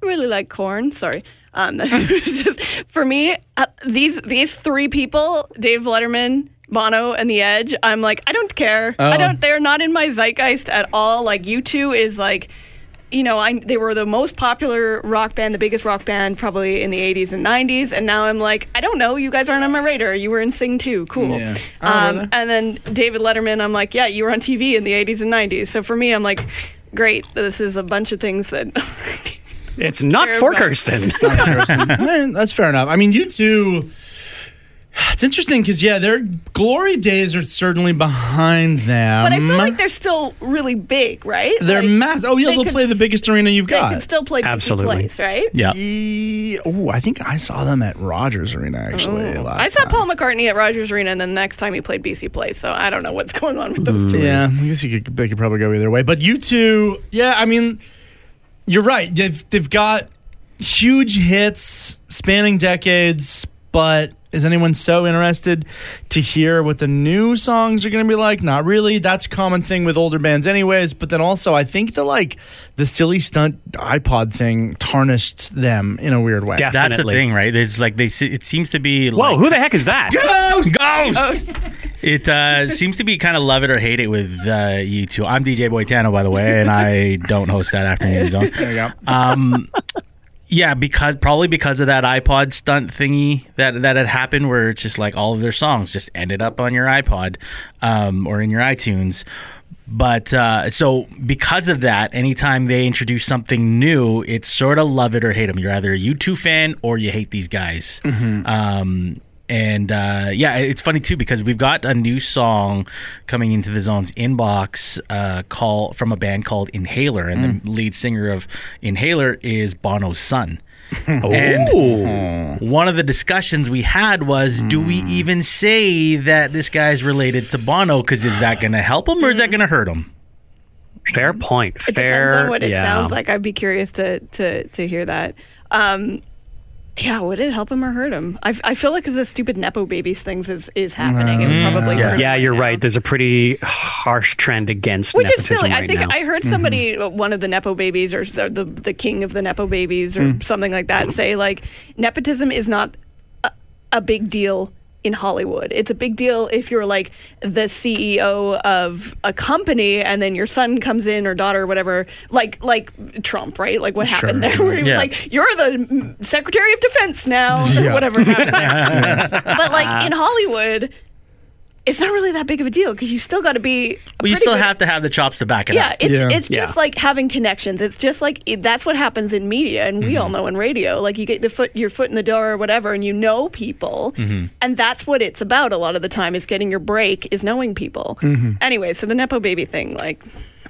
I really like corn. Sorry. Um, that's <laughs> just, for me, uh, these these three people, Dave Letterman, Bono, and The Edge, I'm like, I don't care. I Oh. don't. They're not in my zeitgeist at all. Like U2 is like. You know, I, they were the most popular rock band, the biggest rock band probably in the 80s and 90s. And now I'm like, I don't know. You guys aren't on my radar. You were in Sing 2. Cool. Yeah. I Um, and then David Letterman, I'm like, yeah, you were on TV in the 80s and 90s. So for me, I'm like, great. This is a bunch of things that. <laughs> it's not Fair for enough. Kirsten. <laughs> Eh, <laughs> that's fair enough i mean U2 it's interesting because yeah their glory days are certainly behind them but I feel like they're still really big, right? They're like, mass. Oh yeah, they they'll could- play the biggest arena you've They got. They can still play BC Absolutely. Place, right? yeah. oh, I think I saw them at Rogers Arena actually. last Oh. I saw time. Paul McCartney at Rogers Arena, and then the next time he played BC Place. So I don't know what's going on with those two. Yeah, I guess you could. They could probably go either way. But U2, yeah, I mean, you're right. They've they've got huge hits spanning decades, but is anyone so interested to hear what the new songs are going to be like? Not really. That's a common thing with older bands, anyways. But then also, I think the like the silly stunt iPod thing tarnished them in a weird way. Yeah. That's the thing, right? It's like they. It seems to be. Whoa, like, who the heck is that? Ghost! Ghost! <laughs> It uh, seems to be kind of love it or hate it with uh, U2. I'm DJ Boitano, by the way, and I don't host that afternoon zone. There you go. Um, yeah, because probably because of that iPod stunt thingy that that had happened, where it's just like all of their songs just ended up on your iPod um, or in your iTunes. But uh, so because of that, anytime they introduce something new, it's sort of love it or hate them. You're either a U2 fan or you hate these guys. Um, and uh, yeah, it's funny too because we've got a new song coming into the zone's inbox uh, call from a band called Inhaler, and the lead singer of Inhaler is Bono's son. <laughs> And one of the discussions we had was, do we even say that this guy's related to Bono? Because is that going to help him or is that going to hurt him? Fair point. It Fair. depends on what it yeah. sounds like. I'd be curious to to to hear that. Um, yeah, would it help him or hurt him? I, I feel like because the stupid nepo babies things is is happening. It would mm, probably hurt Yeah, you're now. right. There's a pretty harsh trend against Which is silly. right I think now. I heard mm-hmm. somebody, uh, one of the nepo babies, or s- the the king of the nepo babies, or mm. something like that, say like nepotism is not a, a big deal in Hollywood. It's a big deal if you're like the CEO of a company, and then your son comes in or daughter or whatever, like like Trump, right? Like what happened there, <laughs> where he was Yeah. like, "You're the Secretary of Defense now," or whatever happened. <laughs> but like in Hollywood. It's not really that big of a deal because you still got to be. Well, you still big- have to have the chops to back it yeah, up. it's Yeah. it's Yeah. just like having connections. It's just like it, that's what happens in media, and we all mm-hmm. know in radio. Like you get the foot your foot in the door or whatever, and you know people, mm-hmm. and that's what it's about. A lot of the time is getting your break, is knowing people. Mm-hmm. Anyway, so the nepo baby thing, like,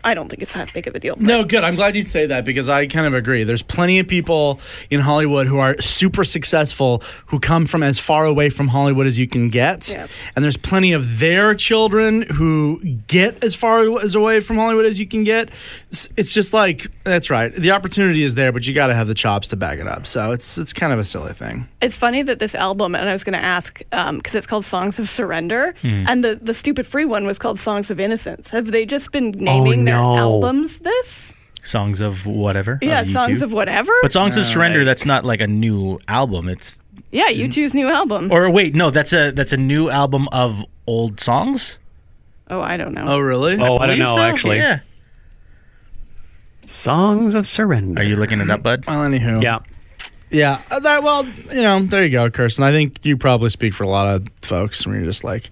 I don't think it's that big of a deal. No, good. I'm glad you'd say that because I kind of agree. There's plenty of people in Hollywood who are super successful who come from as far away from Hollywood as you can get. Yep. And there's plenty of their children who get as far as away from Hollywood as you can get. It's just like that's right. The opportunity is there, but you got to have the chops to back it up. So it's it's kind of a silly thing. It's funny that this album, and I was going to ask um, because it's called Songs of Surrender, hmm. and the the stupid free one was called Songs of Innocence. Have they just been oh, naming their no. albums this? Songs of whatever. Yeah, of Songs U2. of whatever. But Songs of uh, Surrender, that's not like a new album. It's yeah, you choose new album. or wait, no, that's a that's a new album of old songs. oh, I don't know. Oh, really? oh, I don't know so? actually. Yeah. Songs of Surrender. Are you looking it up, bud? Well, anywho. Yeah. Yeah. uh, That, well, you know, there you go, Kirsten. I think you probably speak for a lot of folks when you're just like,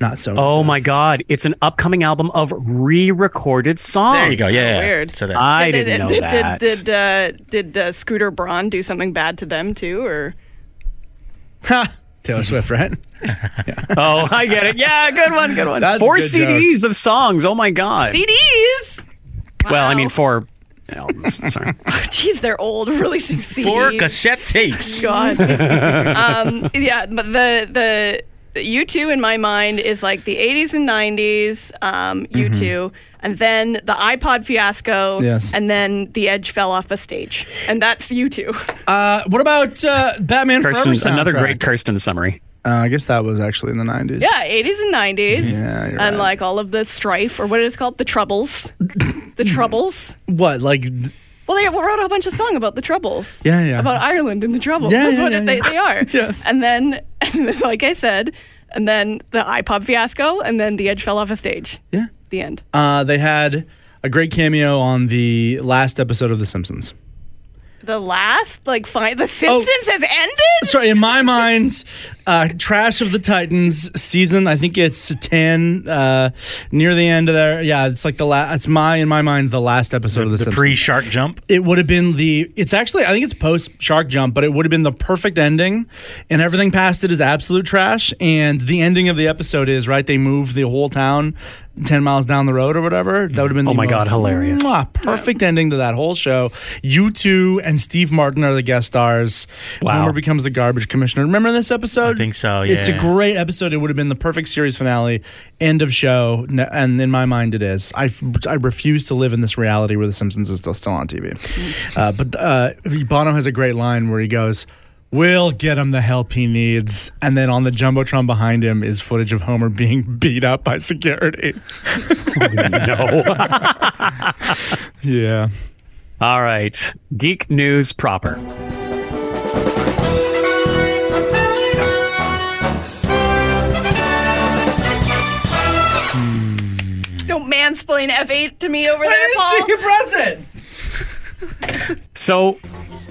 not so. Oh my God! It's an upcoming album of re-recorded songs. There you go. Yeah. yeah. weird. So that, I did, didn't know did, that. Did did, uh, did uh, Scooter Braun do something bad to them too, or <laughs> Taylor Swift, right? <laughs> oh, I get it. Yeah, good one, good one. That's four good joke. CDs of songs. Oh my God! CDs? Well, I mean Wow. four albums. Sorry. <laughs> Jeez, they're old, <laughs> releasing CDs. four cassette tapes. God. <laughs> um, yeah, but the the U two in my mind is like the 80s and 90s. Um, U 2 and then the iPod fiasco. Yes. And then the Edge fell off a stage, and that's U two. Uh, what about uh, Batman Forever soundtrack? another great Kirsten summary. Uh, I guess that was actually in the 90s. Yeah, 80s and 90s. Yeah, you're and right. like all of the strife, or what is it called? The Troubles. the Troubles. What? Like, Well, they wrote a bunch of song about the Troubles. Yeah, yeah. About Ireland and the Troubles. Yeah, That's yeah, what yeah, they, yeah. they are. <laughs> Yes. And then, <laughs> and then, like I said, and then the iPod fiasco, and then the Edge fell off a stage. yeah. The end. Uh, they had a great cameo on the last episode of The Simpsons. The last, like, fine. Oh. The Simpsons has ended? Sorry, in my mind, <laughs> uh, Trash of the Titans season. I think it's ten uh, near the end of there. Yeah, it's like the last. It's my in my mind the last episode of the, The pre shark jump. it would have been the it's actually i think it's post shark jump but it would have been the perfect ending and everything past it is absolute trash and the ending of the episode is right they move the whole town 10 miles down the road or whatever that would have been Oh the my God, hilarious. Mwah, perfect ending to that whole show U2 and steve martin are the guest stars Wow. homer becomes the garbage commissioner remember this episode think so. Yeah. It's a great episode. It would have been the perfect series finale, end of show, and in my mind, it is. I, I refuse to live in this reality where The Simpsons is still, still on TV. Mm. Uh, but uh, Bono has a great line where he goes, We'll get him the help he needs. And then on the Jumbotron behind him is footage of Homer being <laughs> beat up by security. <laughs> no. <laughs> Yeah. All right. Geek news proper. Mansplain F8 to me over there, Pol. See your present. So,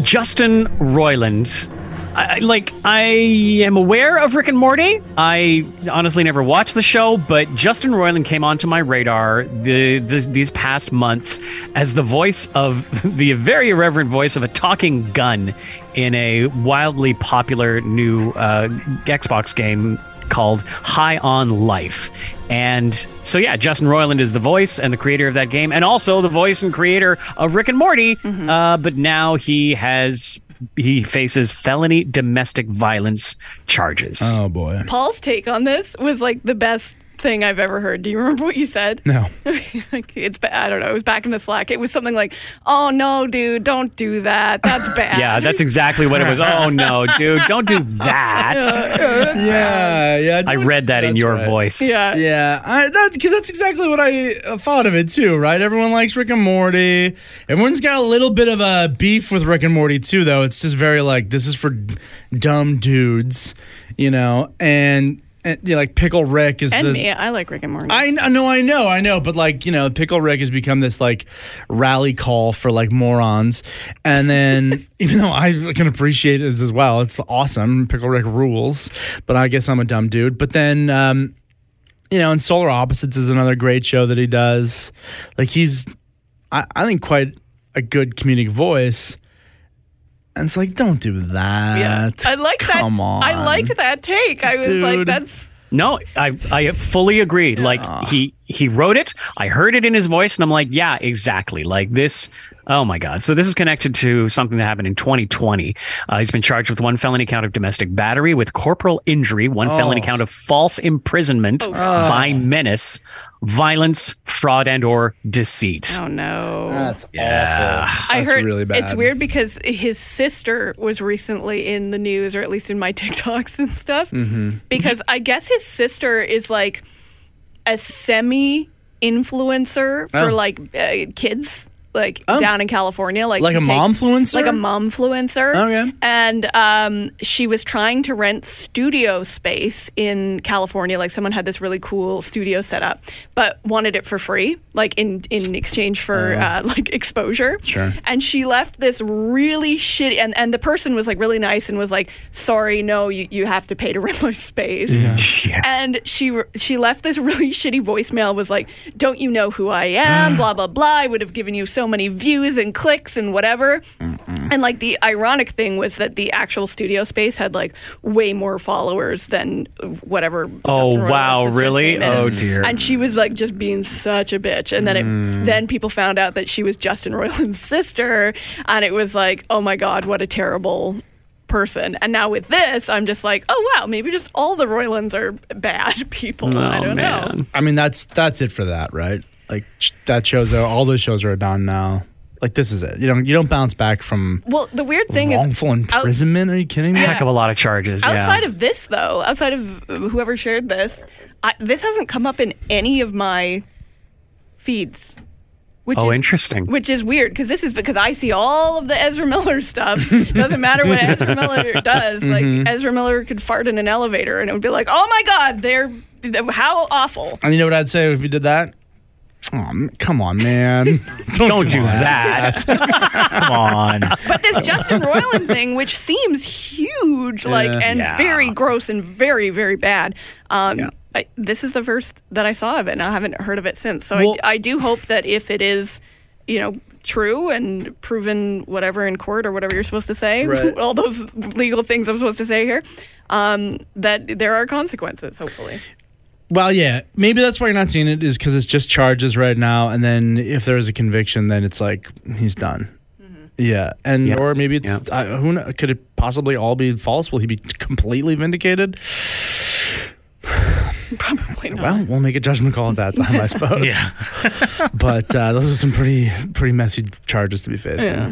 Justin Roiland. I, I- like, I am aware of Rick and Morty. I honestly never watched the show, but Justin Roiland came onto my radar the, this, these past months as the voice of <laughs> the very irreverent voice of a talking gun in a wildly popular new uh, Xbox game called High on Life. And so, yeah, Justin Roiland is the voice and the creator of that game, and also the voice and creator of Rick and Morty. Uh, but now he has he faces felony domestic violence charges. Oh, boy. Pol's take on this was like the best thing I've ever heard. Do you remember what you said? No. <laughs> it's ba- I don't know. It was back in the Slack. It was something like, "Oh no, dude, don't do that. That's <laughs> bad." Yeah, that's exactly what it was. Oh no, dude, don't do that. <laughs> Yeah, yeah. I read that in your right. voice. yeah. Yeah, I, that because that's exactly what I uh, thought of it too, right? Everyone likes Rick and Morty. Everyone's got a little bit of a beef with Rick and Morty too, though. It's just very like this is for dumb dudes, you know. And, and you know, like Pickle Rick is And the me, I like Rick and Morty. I know, I know, I know, but like you know, Pickle Rick has become this like rally call for like morons, and then <laughs> even though I can appreciate it as well, it's awesome. Pickle Rick rules, but I guess I'm a dumb dude. But then, um, you know, and Solar Opposites is another great show that he does. Like he's, I, I think, quite a good comedic voice. And it's like, don't do that. yeah. I like that. Come on. I liked that take. I was like, that's No, I I fully agreed. Like he he wrote it. I heard it in his voice, and I'm like, yeah, exactly. Like this. Oh my God! So this is connected to something that happened in 2020. Uh, he's been charged with one felony count of domestic battery with corporal injury, one felony count of false imprisonment by menace, violence, fraud, and or deceit. oh no. That's Yeah. awful. I heard really bad. it's weird because his sister was recently in the news, or at least in my <laughs> TikToks and stuff. Mm-hmm. Because I guess his sister is like a semi influencer for Oh. like uh, kids. Like Oh. down in California, like Like she a momfluencer? like a momfluencer. Okay. and um, she was trying to rent studio space in California. Like someone had this really cool studio set up, but wanted it for free, like in in exchange for uh, <laughs> like exposure. Sure. And she left this really shitty, and, and the person was like really nice and was like, sorry, no, you, you have to pay to <laughs> rent my space. Yeah. And she she left this <laughs> really shitty voicemail. Was like, "Don't you know who I am? blah blah blah. I would have given you so many views and clicks and whatever." And like the ironic thing was that the actual studio space had like way more followers than whatever. Oh, Justin wow, really? Oh, dear. And she was like just being such a bitch. And then it mm. then people found out that she was Justin Roiland's <laughs> sister, and it was like, oh my god, what a terrible person. And now with this, I'm just like, oh wow, maybe just all the Roilands are bad <laughs> people. I Oh, don't know. I mean, that's that's it for that, right? Like that shows are all those shows are done now. Like this is it. You don't you don't bounce back from Well, the weird thing is wrongful imprisonment. Are you kidding me? Heck of a lot of charges. outside yeah. of this though, outside of whoever shared this, I, this hasn't come up in any of my feeds. Which oh, is, interesting. Which is weird because this is because I see all of the Ezra Miller <laughs> stuff. Doesn't matter what Ezra <laughs> Miller does. Mm-hmm. Like Ezra Miller could fart in an elevator and it would be like, oh my god, they're how awful. And you know what I'd say if you did that? Oh, m- come on, man! <laughs> Don't do that. <laughs> Come on. But this Justin Roiland thing, which seems huge, like and Yeah. very gross and very very bad. Um, Yeah. I, this is the first that I saw of it, and I haven't heard of it since. So Well- I, I do hope that if it is, you know, true and proven whatever in court or whatever you're supposed to say, Right. <laughs> all those legal things I'm supposed to say here, um, that there are consequences. Hopefully. Well, yeah, maybe that's why you're not seeing it is because it's just charges right now, and then if there is a conviction, then it's like he's done. Yeah, and Yeah. or maybe it's Yeah. uh, who kn- could it possibly all be false? Will he be completely vindicated? <sighs> Probably not. Well, we'll make a judgment call at that <laughs> time, I suppose. Yeah. <laughs> but uh, those are some pretty pretty messy charges to be facing. Yeah.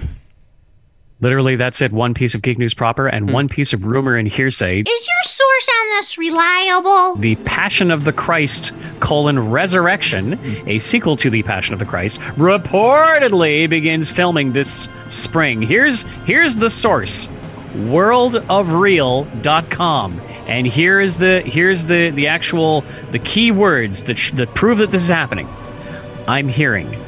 Literally, that's it. One piece of geek news proper and hmm. one piece of rumor and hearsay. Is your source on this reliable? The Passion of the Christ colon Resurrection, hmm. a sequel to The Passion of the Christ, reportedly begins filming this spring. Here's here's the source. worldofreel.com. And here is the here's the the actual the key words that sh- that prove that this is happening. I'm hearing.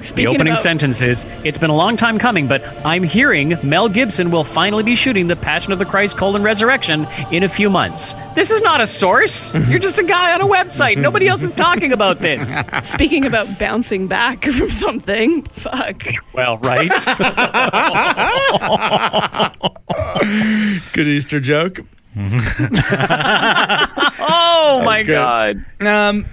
Speaking the opening about, sentence is It's been a long time coming, but I'm hearing Mel Gibson will finally be shooting The Passion of the Christ colon Resurrection in a few months. This is not a source. Mm-hmm. You're just a guy on a website. Mm-hmm. Nobody else is mm-hmm. talking about this. <laughs> Speaking about bouncing back <laughs> from something, fuck. Well, right? <laughs> Good Easter joke. Oh my good. God. Um.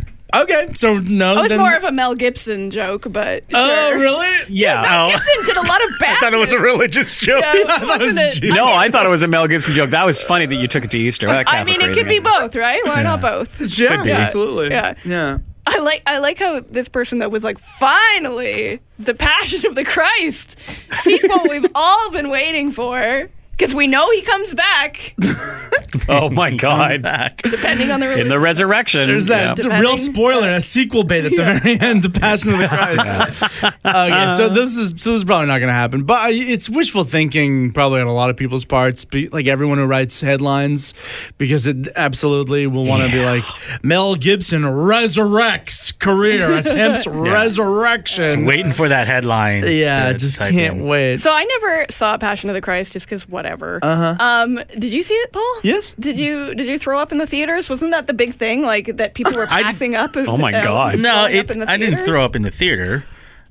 Okay, so no. It was then- more of a Mel Gibson joke, but Oh, sure. really? Yeah. Mel Gibson oh. did a lot of <laughs> bad. I thought it was a religious joke. <laughs> <laughs> Yeah, that was wasn't it? No, I thought it was a Mel Gibson joke. That was funny that you took it to Easter. That I mean, it could be both, right? Why not both? Yeah, be. absolutely. Yeah. yeah. I like I like how this person that was like, finally, the Passion of the Christ sequel we've all been waiting for. Because we know he comes back, <laughs> Oh my God. Back. depending on the In the resurrection. There's that Yeah. it's a real Depending- spoiler, a sequel bait at the very end to Passion of the Christ. okay, so uh-huh. this is so this is probably not going to happen, but I- it's wishful thinking probably on a lot of people's parts, be- like everyone who writes headlines, because it absolutely will want to be like Mel Gibson resurrects career, <laughs> attempts resurrection. Waiting for that headline. Yeah, to just type can't in. wait. So I never saw Passion of the Christ just because whatever. Uh-huh. Um, did you see it, Pol? Yes. Did you did you throw up in the theaters? Wasn't that the big thing? Like that people were <laughs> I- passing up. Oh my uh, God. No, it, up in the I didn't throw up in the theater.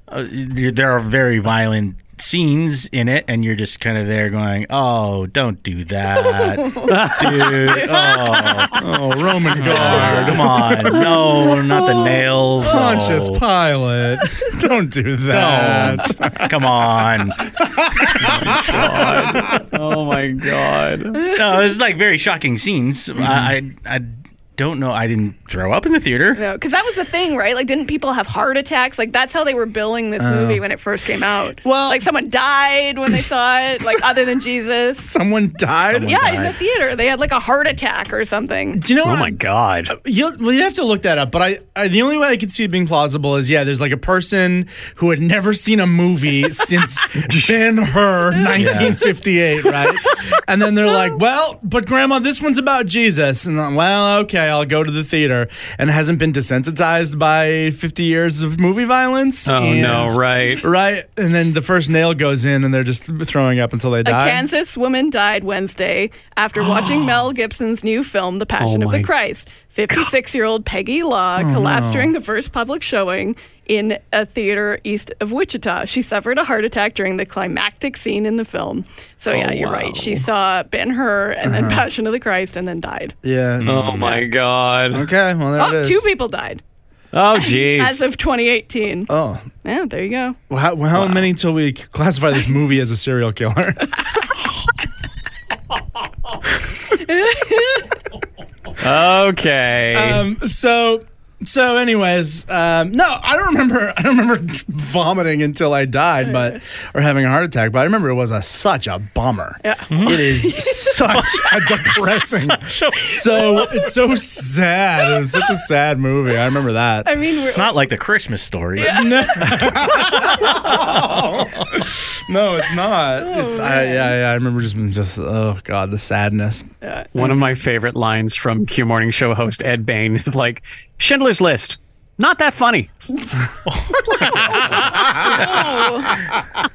Uh, there are very violent scenes in it, and you're just kind of there going, "Oh, don't do that, dude! <laughs> Oh. oh, Oh, Roman God, guard. come on, no, not the oh. nails. Pontius Oh, Pilate. Don't do that. don't. Come on. Oh my God. No, it's like very shocking scenes. I, I, I don't know. I didn't throw up in the theater. No, because that was the thing, right? Like, didn't people have heart attacks? Like, that's how they were billing this oh. movie when it first came out. Well- like someone died when they <laughs> saw it, like other than Jesus. Someone died. Someone Yeah, in the theater, they had like a heart attack or something. Do you know Oh what? my God. Uh, you well, you have to look that up. But I, I, the only way I could see it being plausible is yeah, there's like a person who had never seen a movie <laughs> since <laughs> Ben Hur, 1958, right? And then they're like, well, but Grandma, this one's about Jesus. And I'm, well, okay, I'll go to the theater. And hasn't been desensitized by 50 years of movie violence. Oh And- no, right. Right, and then the first nail goes in, and they're just throwing up until they die. A. Kansas woman died Wednesday after <gasps> watching Mel Gibson's new film, The Passion Oh of the Christ. 56 year old Peggy Law Oh, collapsed during the first public showing in a theater east of Wichita. She suffered a heart attack during the climactic scene in the film. So, yeah, you're right. She saw Ben Hur and then Uh-huh. Passion of the Christ and then died. yeah. Oh my God. Okay. Well, there Oh, is. two people died Oh jeez. <laughs> as of 2018. Oh, Yeah, there you go. well, how, well, how many until we classify this movie as a serial killer? <laughs> Okay. um, so, so, anyways, um, no, I don't remember. I don't remember <laughs> vomiting until I died, but or having a heart attack. But I remember it was a such a bummer. Yeah. It is such a depressing. <laughs> so it's so sad. It was such a sad movie. I remember that. I mean, we're, Not like the Christmas story. No, <laughs> no, it's not. it's I, yeah, yeah. I remember just just oh god, the sadness. One of my favorite lines from Q Morning Show host Ed Bain is like, Schindler's List. Not that funny. <laughs>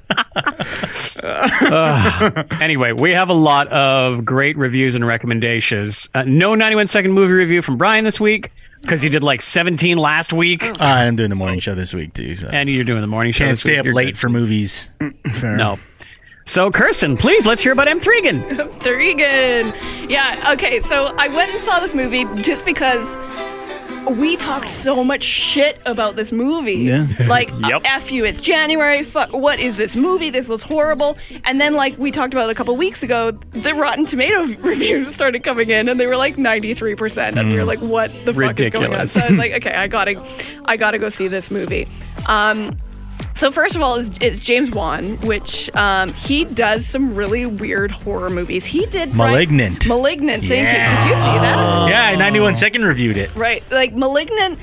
Uh, <laughs> anyway, we have a lot of great reviews and recommendations. Uh, no 91 second movie review from Brian this week because he did like 17 last week, I'm doing the morning show this week too. So. and you're doing the morning show. Can't this stay week. up You're late good. for movies. No. So, Kirsten, please let's hear about M. Threegan. M. <laughs> Threegan. Yeah, okay, so I went and saw this movie just because we talked so much shit about this movie. Yeah. <laughs> Like, <laughs> Yep. F you, it's January. Fuck, what is this movie? This looks horrible. And then, like we talked about a couple weeks ago, the Rotten Tomato <laughs> reviews started coming in, and they were like 93%. And we were like, what the fuck is going on? So I was like, okay, I gotta, I gotta go see this movie. Um, so first of all, it's, it's James Wan, which um, he does some really weird horror movies. He did Malignant. Malignant. Thank Yeah. you. Did you see that? Yeah, 91 second reviewed it. Right. Like Malignant.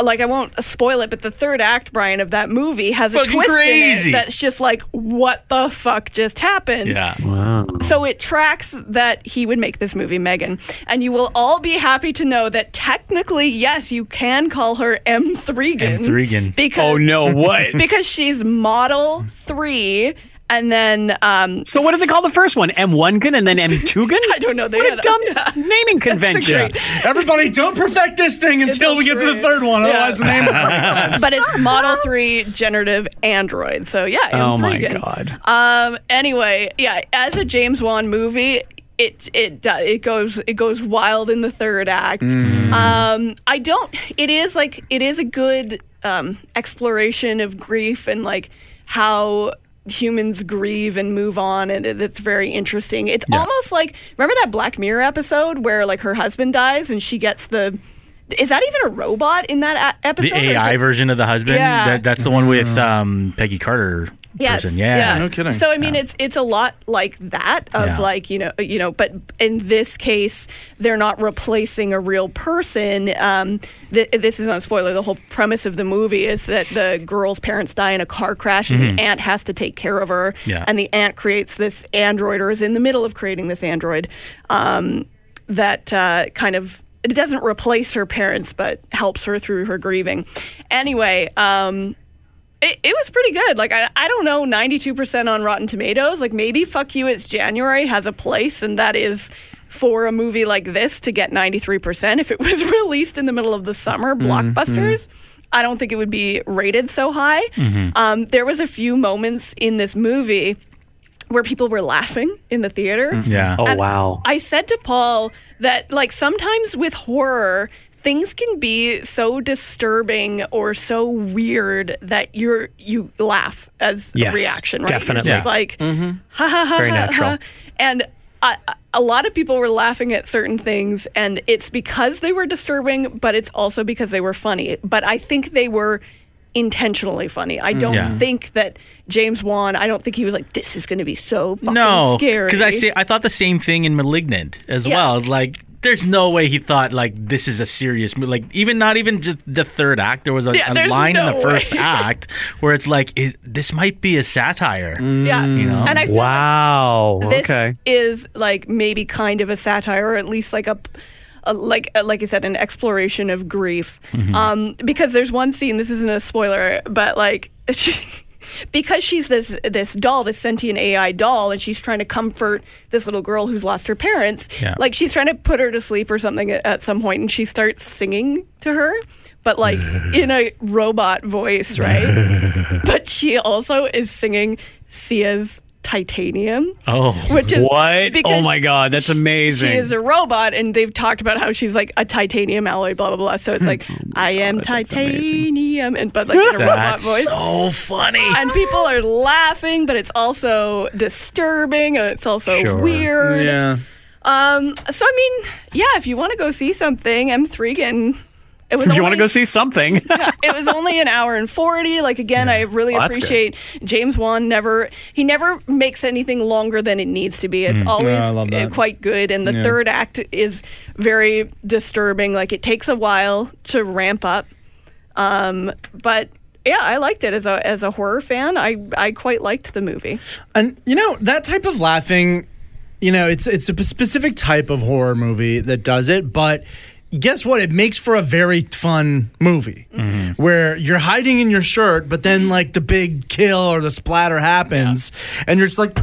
Like I won't spoil it, but the third act, Brian, of that movie has a Fucking twist in it that's just like, what the fuck just happened? Yeah. Wow. So it tracks that he would make this movie, Megan. And you will all be happy to know that technically, yes, you can call her M. Threegan. M. Threegan. Oh, because, Oh no! What? <laughs> Because she's model three. And then, um, So what do they call the first one? M one gun and then M two <laughs> gun? I don't know. They What a had dumb <laughs> yeah. naming convention. great- Everybody, don't perfect this thing until we get to the third one. Yeah. Otherwise, the name doesn't make <laughs> sense. but it's Model 3 generative android. So yeah, M. Oh my Threegan. god. Um. Anyway, yeah. As a James Wan movie, it it do- it goes it goes wild in the third act. Um. I don't. It is like it is a good um exploration of grief and like how humans grieve and move on and it's very interesting it's almost like remember that black mirror episode where like her husband dies and she gets the is that even a robot in that episode The AI it- version of the husband. Yeah. That, that's the one with um, Peggy Carter. Yes. Person. Yeah. No kidding. So I mean, it's it's a lot like that of Yeah. like you know you know, but in this case, they're not replacing a real person. Um, th- this is not a spoiler. The whole premise of the movie is that the girl's parents die in a car crash, and the aunt has to take care of her. Yeah. And the aunt creates this android, or is in the middle of creating this android um, that uh, kind of. It doesn't replace her parents, but helps her through her grieving. Anyway, um, it, it was pretty good. Like I, I don't know, ninety two percent on Rotten Tomatoes. Like maybe "Fuck You, It's January" has a place, and that is for a movie like this to get ninety three percent. If it was <laughs> released in the middle of the summer, mm-hmm, blockbusters. Mm-hmm. I don't think it would be rated so high. Mm-hmm. Um, there was a few moments in this movie where people were laughing in the theater. Yeah. Oh And wow. I said to Pol that like sometimes with horror things can be so disturbing or so weird that you're you laugh as Yes, a reaction, right? definitely. You're just like mm-hmm. <laughs> ha ha ha Very ha, natural. ha. And I, a lot of people were laughing at certain things, and it's because they were disturbing, but it's also because they were funny. But I think they were intentionally funny. I mm. don't Yeah. think that James Wan. I don't think he was like, "This is going to be so fucking No, scary." because I say I thought the same thing in *Malignant* as Yeah. well. It's like there's no way he thought like this is a serious movie. Like even not even just the third act. There was a, Yeah, a there's line in no the first way. <laughs> act where it's like is, this might be a satire. yeah, You know? and I feel like Wow. this okay. is like maybe kind of a satire or at least like a, a like uh, like I said an exploration of grief um because there's one scene this isn't a spoiler but like she, <laughs> because she's this this doll this sentient AI doll and she's trying to comfort this little girl who's lost her parents Yeah. like she's trying to put her to sleep or something at, at some point and she starts singing to her but like <laughs> in a robot voice right <laughs> but she also is singing Sia's Titanium Oh, which is What? Oh my God, that's amazing. She is a robot, and they've talked about how she's like a titanium alloy, blah blah blah. So it's like I am Oh titanium, and but like in a robot that's voice. so funny. and people are laughing, but it's also disturbing, and it's also Sure. weird. yeah. Um. So I mean, yeah, if you want to go see something, M. Threegan. It was If you want to go see something, <laughs> it was only an hour and 40 like again i really that's good. appreciate james wan never he never makes anything longer than it needs to be. It's always Yeah, I love that. uh, quite good and the Yeah. third act is very disturbing. Like it takes a while to ramp up um but yeah i liked it. As a as a horror fan i i quite liked the movie. And you know that type of laughing, you know, it's it's a specific type of horror movie that does it, but guess what? It makes for a very fun movie mm-hmm. where you're hiding in your shirt, but then like the big kill or the splatter happens, and you're just like,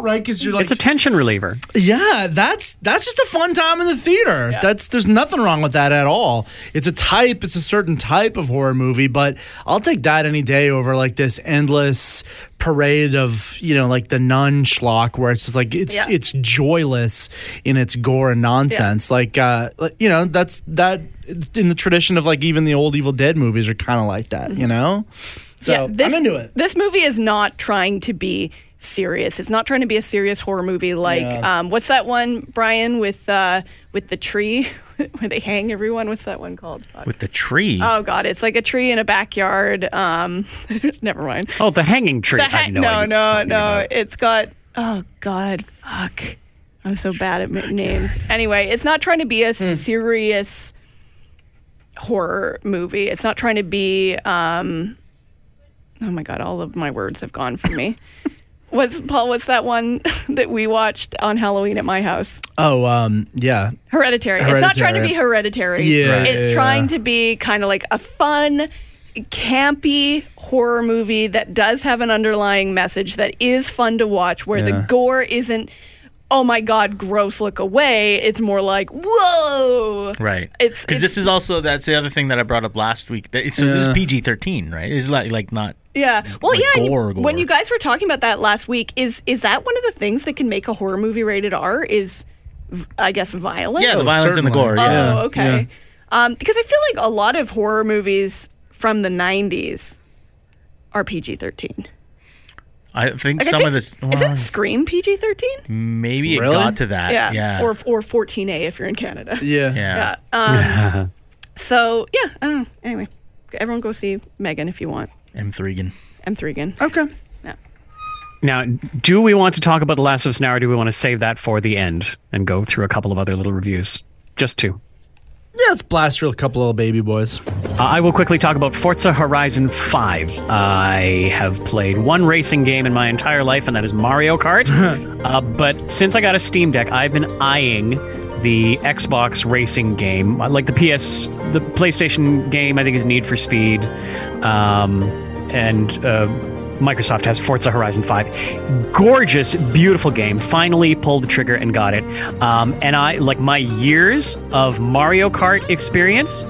right? Because you're like, it's a tension reliever. yeah, that's that's just a fun time in the theater. That's there's nothing wrong with that at all. It's a type, it's a certain type of horror movie, but I'll take that any day over like this endless parade of you know like the nun schlock where it's just like it's Yeah. it's joyless in its gore and nonsense. Like uh, you know that's that in the tradition of like even the old Evil Dead movies are kind of like that. You know, so Yeah, this, I'm into it. This movie is not trying to be serious. It's not trying to be a serious horror movie like Yeah. um, what's that one, Brian, with uh, with the tree <laughs> <laughs> where they hang everyone? What's that one called? Fuck. With the tree. Oh God, it's like a tree in a backyard. Um, <laughs> never mind. Oh, the hanging tree. The ha- no, no, no, no. about. It's got. Oh God, fuck. I'm so bad at names. Anyway, it's not trying to be a Hmm. serious horror movie. It's not trying to be. Um, oh my God, all of my words have gone from me. <laughs> What's Pol? What's that one <laughs> that we watched on Halloween at my house? Oh um yeah Hereditary. It's not trying to be hereditary. Yeah, It's yeah, trying yeah. to be kind of like a fun, campy horror movie that does have an underlying message that is fun to watch, where the gore isn't, oh my God, gross, look away. It's more like, whoa. Right. It's- because this is also that's the other thing that I brought up last week. That- So this is PG thirteen, right? It's like like not. Yeah. Well, Like yeah. and you- gore, When you guys were talking about that last week, is is that one of the things that can make a horror movie rated R? Is I guess violence. Yeah, the violence and the gore. Yeah. Oh, okay. Um, because I feel like a lot of horror movies from the '90s are PG-13. I think Like, I some think of this. is well, it Scream PG-13? maybe it Really? got to that. yeah. Yeah. Or or 14A if you're in Canada. yeah yeah. Yeah. <laughs> Um, so yeah, I don't know. Anyway, everyone go see Megan if you want. M three M3 again. okay. Yeah. Now, do we want to talk about The Last of Us now, or do we want to save that for the end and go through a couple of other little reviews? Just two. Yeah, let's blast through a couple little baby boys. Uh, I will quickly talk about Forza Horizon 5. I have played one racing game in my entire life, and that is Mario Kart. <laughs> uh, but since I got a Steam Deck, I've been eyeing the Xbox racing game, like the PS, the PlayStation game. I think is Need for Speed, um, and uh, Microsoft has Forza Horizon 5. Gorgeous, beautiful game. Finally pulled the trigger and got it. Um, and I like my years of Mario Kart experience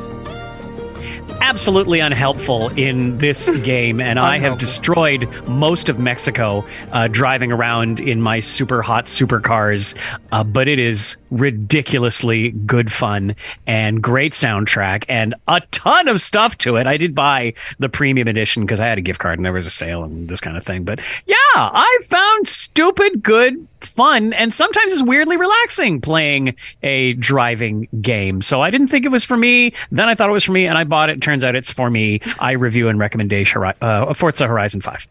absolutely unhelpful in this <laughs> game, and I have destroyed most of Mexico uh, driving around in my super hot supercars. Uh, but it is ridiculously good fun and great soundtrack and a ton of stuff to it. I did buy the premium edition because I had a gift card and there was a sale and this kind of thing. But yeah, I found stupid good fun and sometimes it's weirdly relaxing playing a driving game. So I didn't think it was for me. Then I thought it was for me and I bought it. Turns out it's for me. I review and recommendation uh, Forza Horizon 5.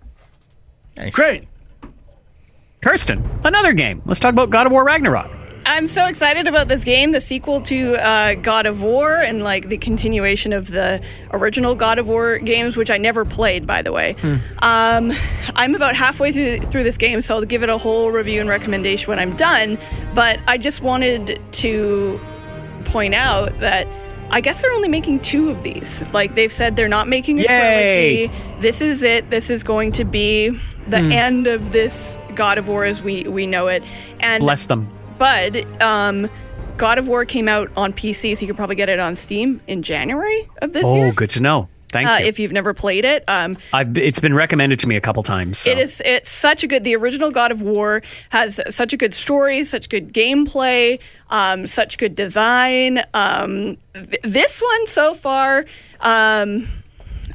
Great. Kirsten, another game. Let's talk about God of War Ragnarok. I'm so excited about this game, the sequel to uh, God of War, and like the continuation of the original God of War games, which I never played, by the way. Um, I'm about halfway through, through this game, so I'll give it a whole review and recommendation when I'm done. But I just wanted to point out that I guess they're only making two of these. Like they've said, they're not making a Yay! trilogy. This is it. This is going to be the end of this God of War as we we know it. And Bless them. but um, God of War came out on PC, so you could probably get it on Steam in January of this Oh, year. Oh, good to know. Thank Uh, you. if you've never played it, um, I've, it's been recommended to me a couple times. so. it is it's such a good. The original God of War has such a good story, such good gameplay, um, such good design. Um, th- this one so far, um,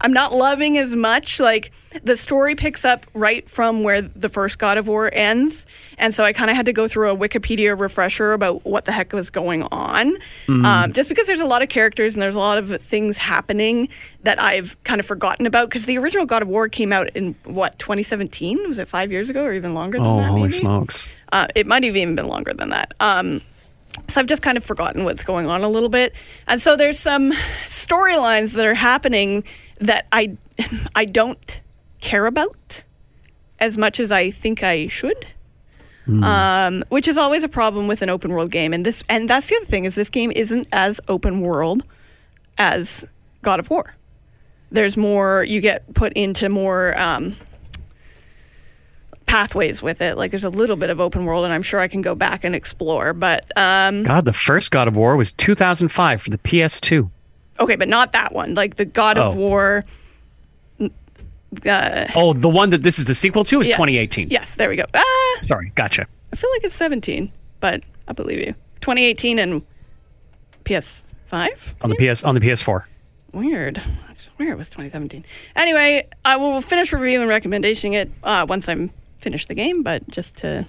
I'm not loving as much. Like the story picks up right from where the first God of War ends, and so I kind of had to go through a Wikipedia refresher about what the heck was going on. Um, just because there's a lot of characters and there's a lot of things happening that I've kind of forgotten about. Because the original God of War came out in what 2017? Was it five years ago or even longer than oh, that? holy maybe? smokes. Uh, it might have even been longer than that. Um, so I've just kind of forgotten what's going on a little bit, and so there's some storylines that are happening that I <laughs> I don't care about as much as I think I should. Um, which is always a problem with an open world game, and this and that's the other thing is this game isn't as open world as God of War. There's more you get put into more um, pathways with it. Like there's a little bit of open world, and I'm sure I can go back and explore. But um, God, the first God of War was 2005 for the PS2. Okay, but not that one. Like the God of Oh. War. Uh, Oh, the one that this is the sequel to is yes. 2018. Yes, there we go. Ah, Sorry, gotcha. I feel like it's 17, but I believe you. 2018 and PS5. On the PS on the PS4. Weird. I swear it was 2017. Anyway, I will finish reviewing and recommendation it uh, once I'm finished the game, but just to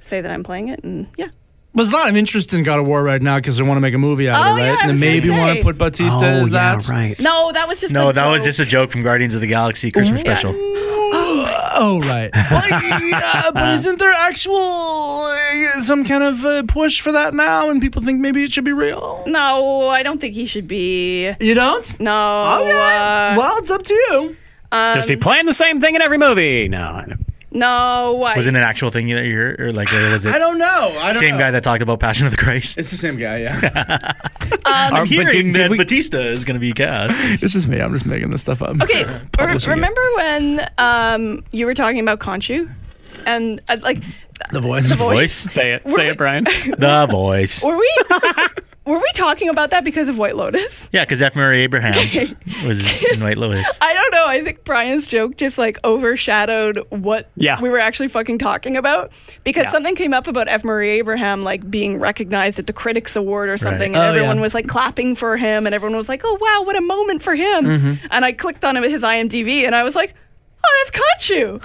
say that I'm playing it and yeah. There's a lot of interest in God of War right now because they want to make a movie out Oh, of it, right? I and was then maybe want to put Bautista oh, as yeah, that. right. No, that was just No, the that was just a joke from Guardians of the Galaxy Christmas Yeah. special. <gasps> Oh, right. but, yeah, but <laughs> isn't there actual uh, some kind of uh, push for that now? And people think maybe it should be real. No, I don't think he should be. You don't? No. Okay. uh, well, it's up to you. Just be playing the same thing in every movie. No, I know. No. I, Was it an actual thing that you heard, or like or was it I don't know. I don't know. same know. guy that talked about Passion of the Christ? It's the same guy, yeah. <laughs> But did- did that we- Bautista is going to be cast. it's just me. I'm just making this stuff up. Okay, <laughs> re- Publishing it. remember when um, you were talking about Conchu? And uh, like The voice. the voice. Say it. Say it, Brian. <laughs> the voice. Were we <laughs> were we talking about that because of White Lotus? Yeah, because F. Murray Abraham <laughs> was in White Lotus. I don't know. I think Brian's joke just like overshadowed what Yeah. we were actually fucking talking about because Yeah. something came up about F. Murray Abraham like being recognized at the Critics Award or something, Oh, and everyone yeah. was like clapping for him, and everyone was like, "Oh wow, what a moment for him!" Mm-hmm. And I clicked on him his IMDb, and I was like. Oh, that's Khonshu. and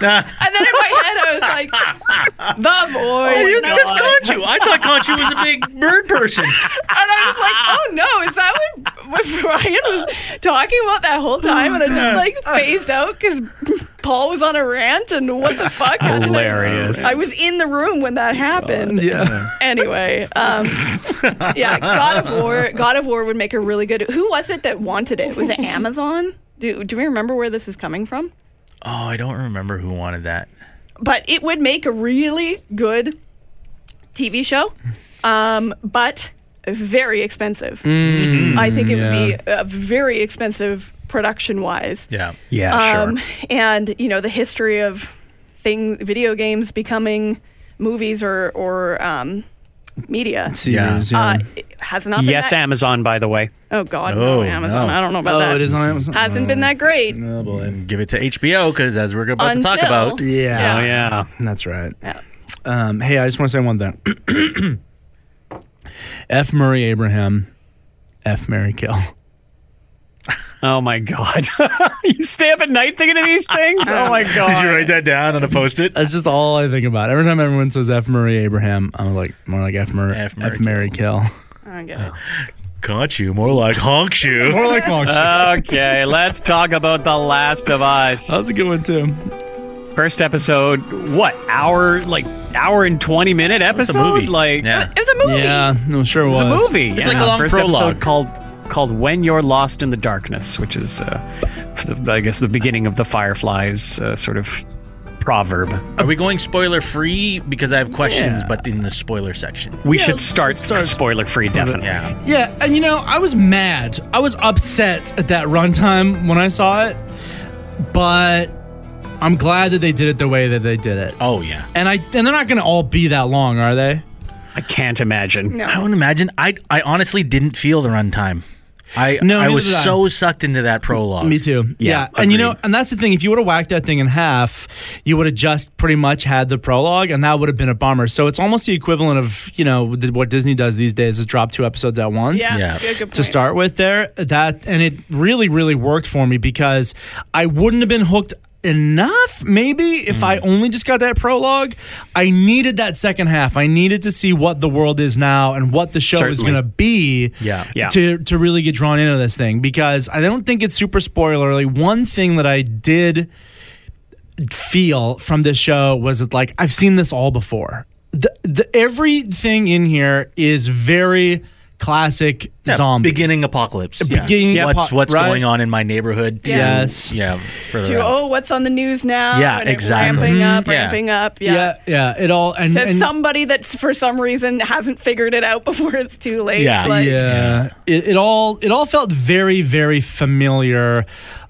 then in my head, I was like, the <laughs> voice. You and just was like- Khonshu. I thought Khonshu was a big bird person. And I was like, oh no, is that what, what Brian was talking about that whole time? And I just like phased out because Pol was on a rant and what the fuck? And then Hilarious. I was in the room when that happened. Yeah. Anyway, um, yeah, God of War. God of War would make a really good. Who was it that wanted it? Was it Amazon? Do, do we remember where this is coming from? Oh, I don't remember who wanted that. but it would make a really good TV show, um, but very expensive. I think it would be uh, very expensive production wise. Yeah. Yeah, Um, sure. and you know the history of thing video games becoming movies or or um, media Series, uh, yeah. it has not been Yes, that, Amazon, by the way. oh god Oh, no Amazon no. I don't know about oh, that it is on Amazon. hasn't been that great Oh, boy. And give it to HBO because as we're about to talk Until- about, Yeah. Oh, yeah. That's right. Yeah. Um, hey, I just want to say one thing. <coughs> F. Murray Abraham, F. Mary Kill. Oh, my God. <laughs> you stay up at night thinking of these things? <laughs> Oh, my God. did you write that down on a post-it? That's just all I think about. Every time everyone says F. Murray Abraham, I'm like more like F. Murray F. F. Murray Mary Kill. <laughs> I get it. Khonshu, more like honk you. More like Monk. Okay, let's talk about The Last of Us. That was a good one too. First episode, what, hour, like, hour and 20 minute It's episode? a movie. Like, yeah. it was a movie Yeah, no, sure it was. It's a movie. It's yeah. like a long First prologue. episode called called "When You're Lost in the Darkness," which is, uh, the, I guess, the beginning of the Fireflies uh, sort of proverb. Are we going spoiler free? Because I have questions, Yeah. but in the spoiler section. We Yeah, should start, start- spoiler free, definitely. Yeah. Yeah, and you know, I was mad. I was upset at that runtime when I saw it, but I'm glad that they did it the way that they did it. Oh yeah. And I and they're not going to all be that long, are they? I can't imagine. No. I would imagine. I I honestly didn't feel the runtime. I No, I was I. so sucked into that prologue. Me too. Yeah, and you know, and that's the thing. If you would have whacked that thing in half, you would have just pretty much had the prologue, and that would have been a bummer. So it's almost the equivalent of you know what Disney does these days is drop two episodes at once. Yeah, Yeah. good, good to start with there that and it really really worked for me because i wouldn't have been hooked enough maybe if i Hmm. only just got that prologue i needed that second half i needed to see what the world is now and what the show is going to be Yeah. Yeah. to to really get drawn into this thing because i don't think it's super spoilerly one thing that i did feel from this show was that like I've seen this all before. The, the, everything in here is very classic Yeah, zombie. beginning apocalypse. Yeah. Beginning what's what's right? going on in my neighborhood? to- Yes. Yeah. further to oh, what's on the news now? Yeah, and exactly. Ramping up, Mhm. Yeah. ramping up. Yeah. Yeah, yeah. It all and, To and somebody that's for some reason hasn't figured it out <laughs> before it's too late. Yeah. Like, yeah, it, it all it all felt very very familiar,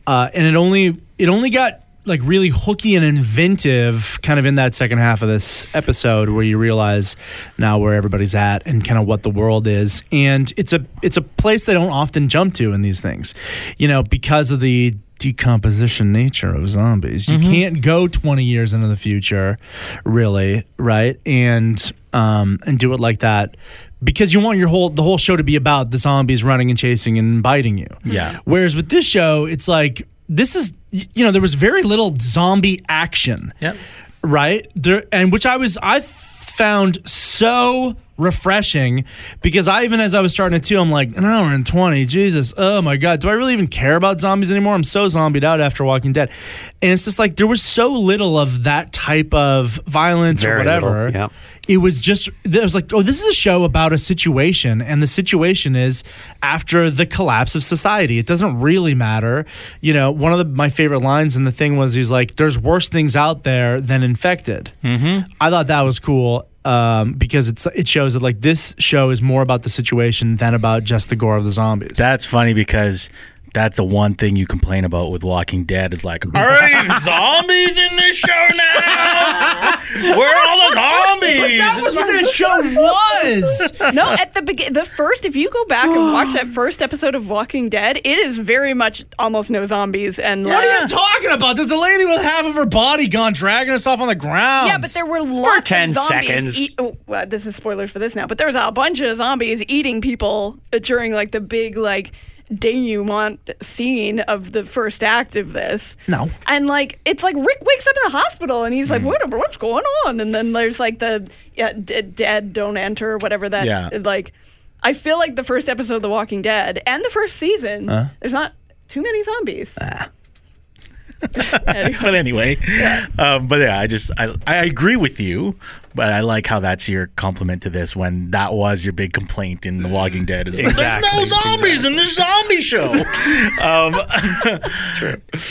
uh, and it only it only got like really hooky and inventive kind of in that second half of this episode where you realize now where everybody's at and kind of what the world is. And it's a it's a place they don't often jump to in these things you know because of the decomposition nature of zombies. You can't go 20 years into the future really right? And um and do it like that because you want your whole the whole show to be about the zombies running and chasing and biting you. Yeah. Whereas with this show, it's like this is you know there was very little zombie action, Yep. right? There and which I was I found so refreshing because I even as I was starting to too, I'm like an hour and twenty, Jesus, oh my god, do I really even care about zombies anymore? I'm so zombied out after Walking Dead, and it's just like there was so little of that type of violence or whatever little, yeah. it was just it was like oh this is a show about a situation and the situation is after the collapse of society it doesn't really matter you know one of the, my favorite lines in the thing was he's like there's worse things out there than infected mm-hmm. i thought that was cool um, because it's it shows that like this show is more about the situation than about just the gore of the zombies. That's funny because that's the one thing you complain about with Walking Dead is like, are there <laughs> zombies in this show now? Where are all the zombies? that was what that show was No, at the begin, the first, if you go back and watch that first episode of Walking Dead, it is very much almost no zombies and what like, are you talking about there's a lady with half of her body gone dragging herself on the ground Yeah, but there were lots 10 of zombies. seconds. Eat, oh, well, this is spoilers for this now, but there was a bunch of zombies eating people during like the big like denouement scene of the first act of this. No. And like it's like Rick wakes up in the hospital and he's like, mm. what, what's going on? And then there's like the yeah, d- dead don't enter, whatever that Yeah. like. I feel like the first episode of The Walking Dead and the first season, uh-huh. there's not too many zombies. Ah. <laughs> Anyway. <laughs> but anyway, um, but yeah, I just I, I agree with you, but I like how that's your compliment to this when that was your big complaint in The Walking <laughs> Dead. Is like, Exactly, There's no zombies in this zombie show. um,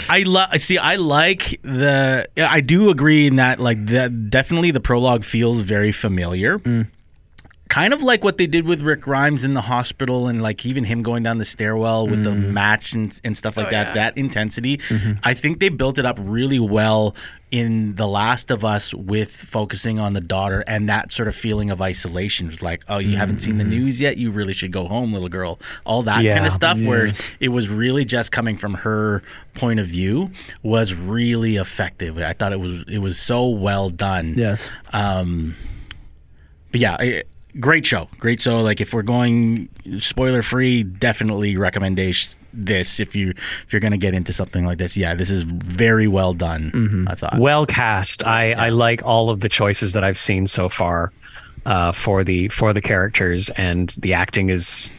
I love. See, I like the. I do agree in that. Like that, definitely the prologue feels very familiar. Kind of like what they did with Rick Grimes in the hospital, and like even him going down the stairwell with the mm. match and, and stuff like Oh, that. yeah. That intensity, mm-hmm. I think they built it up really well in The Last of Us with focusing on the daughter and that sort of feeling of isolation. It's like, oh, you haven't seen the mm-hmm. news yet. You really should go home, little girl. All that kind of stuff. Where it was really just coming from her point of view was really effective. I thought it was it was so well done. yes Um, but yeah, great show, great show. Like if we're going spoiler free, definitely recommendation this if you if you're gonna get into something like this. Yeah, this is very well done. I thought. well cast. I, I like all of the choices that I've seen so far uh, for the for the characters, and the acting is,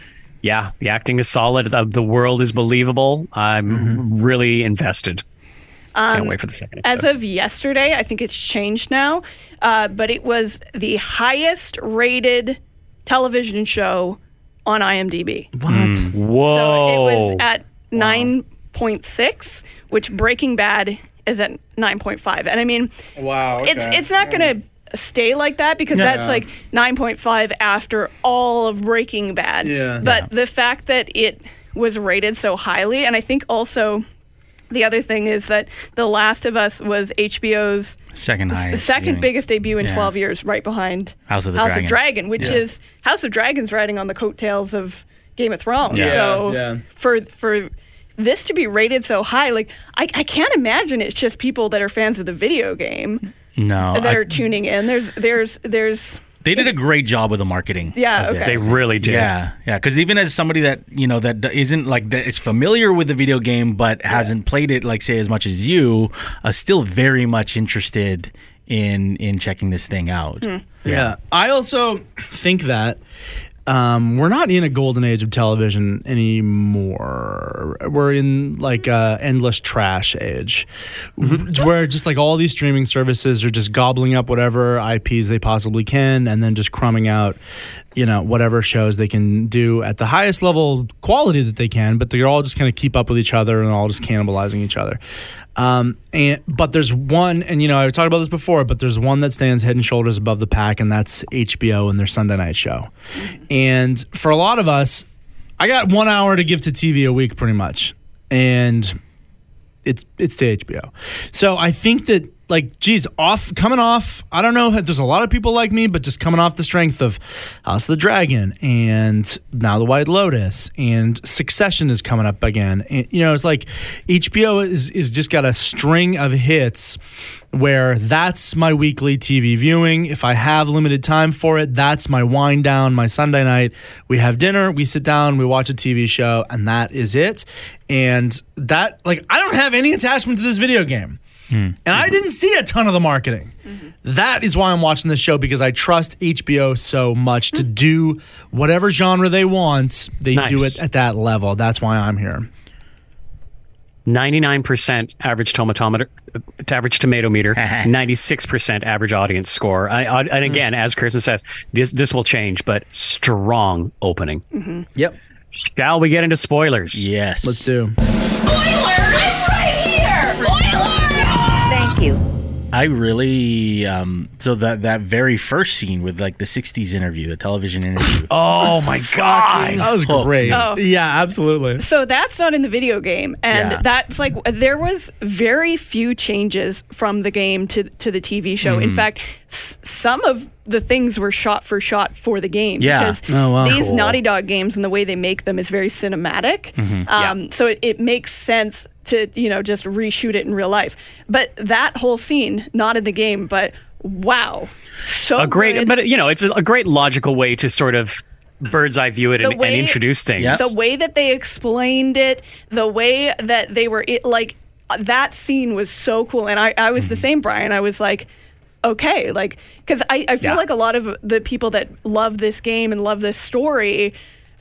yeah, the acting is solid. The, the world is believable. I'm really invested. Can't wait for the second. As of yesterday, I think it's changed now, uh, but it was the highest rated television show on IMDb. what whoa, So it was at 9.6, which Breaking Bad is at 9.5. And I mean, wow it's it's not going to stay like that because that's like 9.5 after all of Breaking Bad. Yeah. But the fact that it was rated so highly, and I think also the other thing is that The Last of Us was HBO's Second highest. second viewing. biggest debut in Yeah. 12 years, right behind House of the House Dragon. of Dragon, which Yeah. is House of Dragon's riding on the coattails of Game of Thrones. Yeah. So Yeah. for for this to be rated so high, like I, I can't imagine it's just people that are fans of the video game No, that I- are tuning in. There's there's there's they did a great job with the marketing. Yeah, okay. they really did. Yeah, yeah. Because even as somebody that you know that isn't like that is familiar with the video game but hasn't played it like say as much as you, uh, still very much interested in in checking this thing out. Yeah. I also think that um, we're not in a golden age of television anymore. We're in like a endless trash age, where just like all these streaming services are just gobbling up whatever IPs they possibly can, and then just crumbing out, you know, whatever shows they can do at the highest level quality that they can. But they're all just kind of keep up with each other and all just cannibalizing each other. Um, and but there's one, and you know I've talked about this before, but there's one that stands head and shoulders above the pack, and that's HBO and their Sunday night show. And for a lot of us, I got one hour to give to TV a week, pretty much, and it's it's to HBO. So I think that like, geez, off coming off. I don't know. There's a lot of people like me, but just coming off the strength of House of the Dragon and now the White Lotus and Succession is coming up again. And, you know, it's like HBO is is just got a string of hits where that's my weekly TV viewing. If I have limited time for it, that's my wind down, my Sunday night. We have dinner, we sit down, we watch a TV show, and that is it. And that, like, I don't have any attachment to this video game. And I didn't see a ton of the marketing. That is why I'm watching this show because I trust HBO so much to do whatever genre they want. They Nice. do it at that level. That's why I'm here. 99% average tomatometer, uh, average tomato meter, <laughs> 96% average audience score. I, I, and again, as Kirsten says, this this will change, but strong opening. Yep. Shall we get into spoilers? Yes. Let's do. Thank I really um so that that very first scene with like the 60s interview, the television interview. <laughs> Oh my god! That was Hooked great. Oh. Yeah, absolutely. So that's not in the video game, and Yeah. that's like there was very few changes from the game to to the TV show. Mm-hmm. In fact, s- some of the things were shot for shot for the game Yeah. because Oh, wow. these Cool. Naughty Dog games and the way they make them is very cinematic. Mm-hmm. Um, So it, it makes sense to you know just reshoot it in real life. But that whole scene, not in the game, but wow, so a great, good. but you know, it's a, a great logical way to sort of bird's eye view it and, way- and introduce things. Yes. the way that they explained it, the way that they were it, like that scene was so cool. And I, I was Mm-hmm. the same, Brian. I was like, okay, like because I, I feel Yeah. like a lot of the people that love this game and love this story,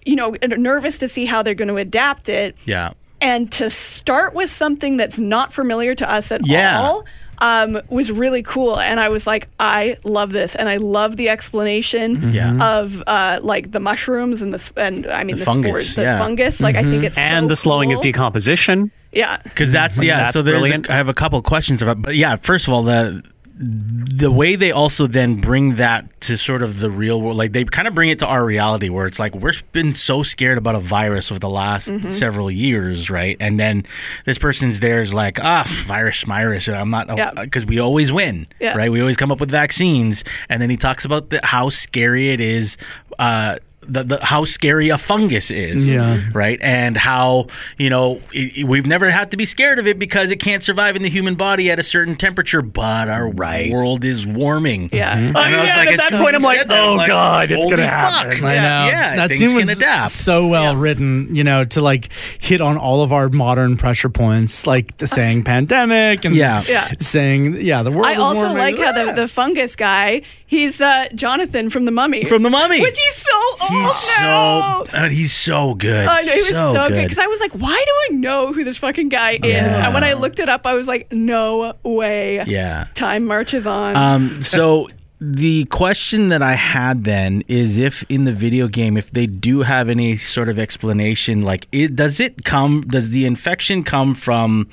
you know, are nervous to see how they're going to adapt it. Yeah. And to start with something that's not familiar to us at Yeah. all um, was really cool. And I was like, I love this, and I love the explanation Mm-hmm. Yeah. of uh, like the mushrooms and the s- and I mean The the, fungus, spores, the yeah. fungus. Like I think it's and so the slowing cool. of decomposition. Yeah, Because that's yeah. That's so there's brilliant. a, I have a couple questions about, but yeah. First of all, the the way they also then bring that to sort of the real world, like they kind of bring it to our reality, where it's like we've been so scared about a virus over the last Mm-hmm. several years, right? And then this person's there is like, ah, virus, virus. I'm not Yeah. because we always win, Yeah. right? We always come up with vaccines, and then he talks about the, how scary it is. Uh, the, the how scary a fungus is, Yeah. right? And how you know i i- we've never had to be scared of it because it can't survive in the human body at a certain temperature, but our Right. world is warming. yeah. Mm-hmm. Oh, and Oh, I was yeah, like, at that point, I'm like, that, oh, I'm God, it's gonna fuck. happen. I know. Yeah, that things scene was adapt. so well written, you know, to like hit on all of our modern pressure points, like the <laughs> saying pandemic and Yeah. Yeah. saying, yeah, the world I is also warming. like how the, <laughs> the fungus guy. He's uh, Jonathan from the Mummy. From The Mummy. which he's so old He's now. so, he's so good. I know he was so, good good. because I was like, why do I know who this fucking guy is? Yeah. And when I looked it up, I was like, no way. yeah. Time marches on. Um, so the question that I had then is if in the video game, if they do have any sort of explanation, like it does it come? Does the infection come from?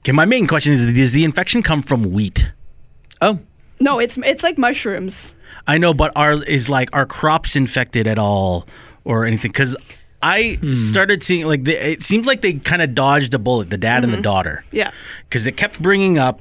Okay, my main question is: Does the infection come from wheat? Oh, no, it's it's like mushrooms. I know, but are is like are crops infected at all or anything? Because I hmm. started seeing like the, it seemed like they kind of dodged a bullet, the dad and the mm-hmm. daughter, Yeah, because it kept bringing up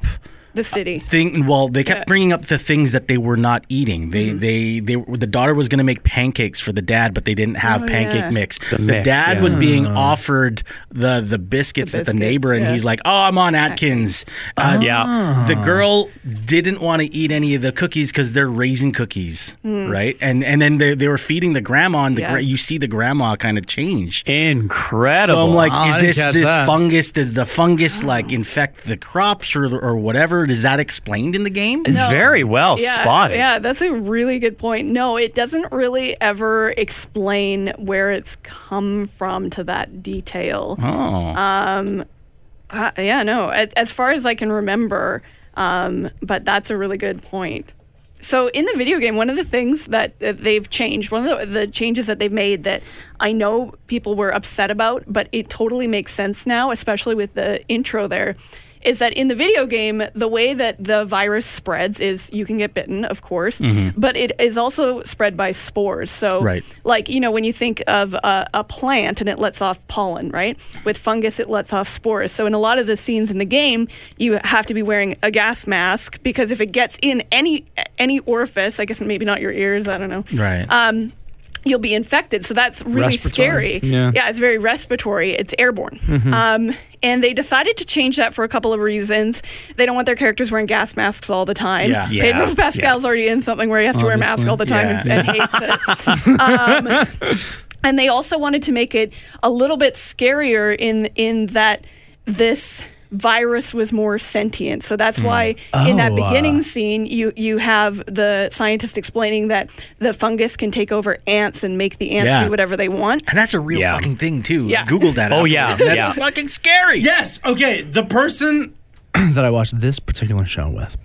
the city. Uh, thing well they kept Yeah. bringing up the things that they were not eating they Mm-hmm. they they the daughter was going to make pancakes for the dad but they didn't have Oh, pancake yeah. mix the, mix, dad yeah. was being mm-hmm. offered the the biscuits, The at the biscuits, neighbor and he's like oh i'm on atkins uh, ah. Yeah. the girl didn't want to eat any of the cookies because they're raisin cookies mm. right and and then they, they were feeding the grandma and the. Yeah. gra- you see the grandma kind of change Incredible. so I'm like, Wow, I is this this that. fungus? Does the fungus like ah. infect the crops or or whatever? Is that explained in the game? No. very well Yeah, spotted. yeah, that's a really good point. No, it doesn't really ever explain where it's come from to that detail. Oh, Uh, yeah, no. As, as far as I can remember, um, but that's a really good point. So in the video game, one of the things that, that they've changed, one of the, the changes that they've made that I know people were upset about, but it totally makes sense now, especially with the intro there, is that in the video game, the way that the virus spreads is you can get bitten, of course, but it is also spread by spores. So, Right. like, you know, when you think of a, a plant and it lets off pollen, right? With fungus, it lets off spores. So, in a lot of the scenes in the game, you have to be wearing a gas mask because if it gets in any any orifice, I guess maybe not your ears, I don't know Right. um, you'll be infected. So that's really Respiratory. scary. Yeah. it's very respiratory. It's airborne. Mm-hmm. Um, and they decided to change that for a couple of reasons. They don't want their characters wearing gas masks all the time. Yeah. Yeah. Pedro Pascal's already in something where he has to wear a mask all the time and, and hates it. <laughs> um, and they also wanted to make it a little bit scarier in in that this virus was more sentient. So that's why in that Oh, uh. beginning scene you you have the scientist explaining that the fungus can take over ants and make the ants Yeah. do whatever they want. and that's a real Yeah. fucking thing too. Yeah. Google that. Oh, afterwards. yeah, That's yeah. fucking scary. Yes. Okay. The person <clears throat> that I watched this particular show with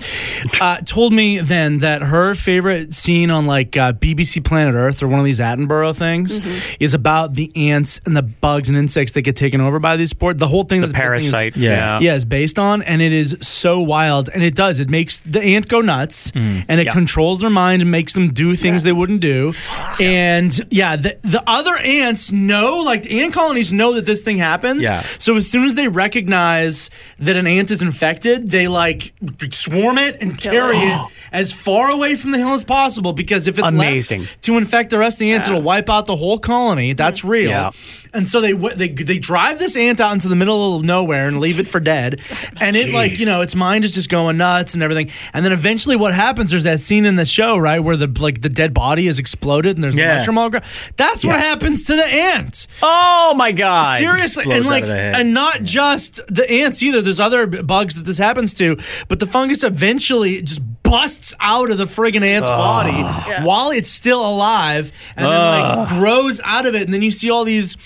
uh, told me then that her favorite scene on like uh, BBC Planet Earth or one of these Attenborough things is about the ants and the bugs and insects that get taken over by these sport. The whole thing, The that thing is- parasites. Yeah. Yeah. yeah, is based on, and it is so wild, and it does. It makes the ant go nuts, and it Yeah. controls their mind and makes them do things they wouldn't do. And yeah, the the other ants know, like the ant colonies know that this thing happens. Yeah. So as soon as they recognize that an ant is infected, they like swarm it and carry it oh. As far away from the hill as possible. Because if it's Amazing. to infect the rest of the ants, it'll wipe out the whole colony. That's real. Yeah. And so they they they drive this ant out into the middle of nowhere and leave it for dead. And it like you know its mind is just going nuts and everything. And then eventually, what happens? There's that scene in the show right where the like the dead body is exploded and there's Yeah. the mushroom all ground. That's what happens to the ant. Oh my god. Seriously, and like, of the head. and not just the ants either. There's other bugs that this happens to, but the fungus eventually just busts out of the friggin' ant's body while it's still alive, and then like grows out of it. And then you see all these.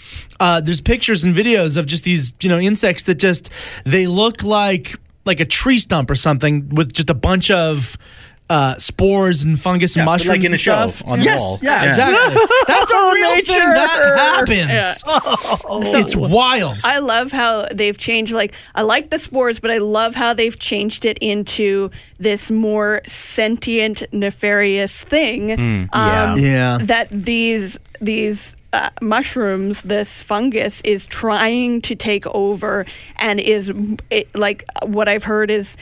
Uh, there's pictures and videos of just these, you know, insects that just they look like like a tree stump or something with just a bunch of. Uh, spores and fungus and Yeah, but mushrooms like in and the show, stuff. on the yes, wall. yeah, Yeah. exactly. <laughs> That's a real thing that happens. Yeah. <laughs> It's wild. I love how they've changed. Like, I like the spores, but I love how they've changed it into this more sentient, nefarious thing. um, yeah. Yeah. That these these uh, mushrooms, this fungus, is trying to take over, and is it, like what I've heard is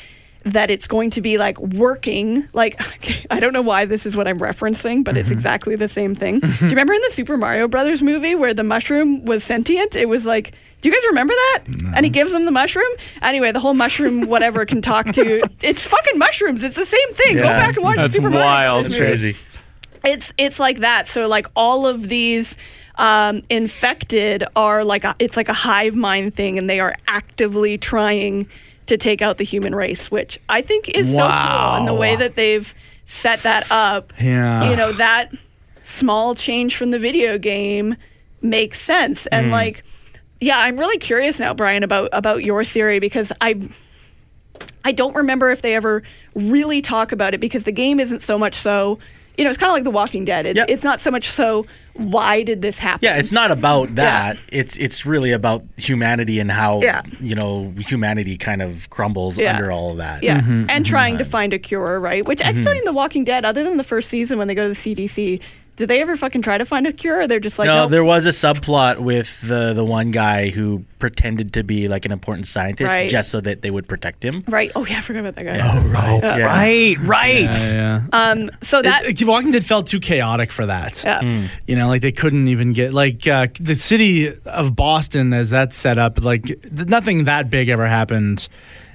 that it's going to be like working like <laughs> I don't know why this is what I'm referencing but it's exactly the same thing. Do you remember in the Super Mario Brothers movie where the mushroom was sentient? It was like do you guys remember that? And he gives them the mushroom. Anyway, the whole mushroom <laughs> whatever can talk to. It's fucking mushrooms. It's the same thing. Go back and watch That's the Super Mario wild. That's movie crazy. it's it's like that so like all of these um, infected are like a, it's like a hive mind thing and they are actively trying to take out the human race which i think is so cool and the way that they've set that up. Yeah. you know that small change from the video game makes sense. And hmm. like yeah i'm really curious now brian about about your theory because i I don't remember if they ever really talk about it because the game isn't so much so, you know, it's kind of like The Walking Dead. It's, Yep. it's not so much so, why did this happen? Yeah, it's not about that. It's it's really about humanity and how Yeah. you know humanity kind of crumbles Yeah. under all of that. Yeah, mm-hmm. and mm-hmm. trying to find a cure, right? Which actually mm-hmm. in The Walking Dead, other than the first season when they go to the CDC, did they ever fucking try to find a cure? Or they're just like, no, nope. there was a subplot with the the one guy who pretended to be like an important scientist Right. just so that they would protect him. right? Oh yeah, I forgot about that guy. Oh, right. Yeah. Right, right. Yeah. Um, so that It- Walking Dead felt too chaotic for that. yeah. You know, like they couldn't even get like uh, the city of Boston as that's set up. Like th- nothing that big ever happened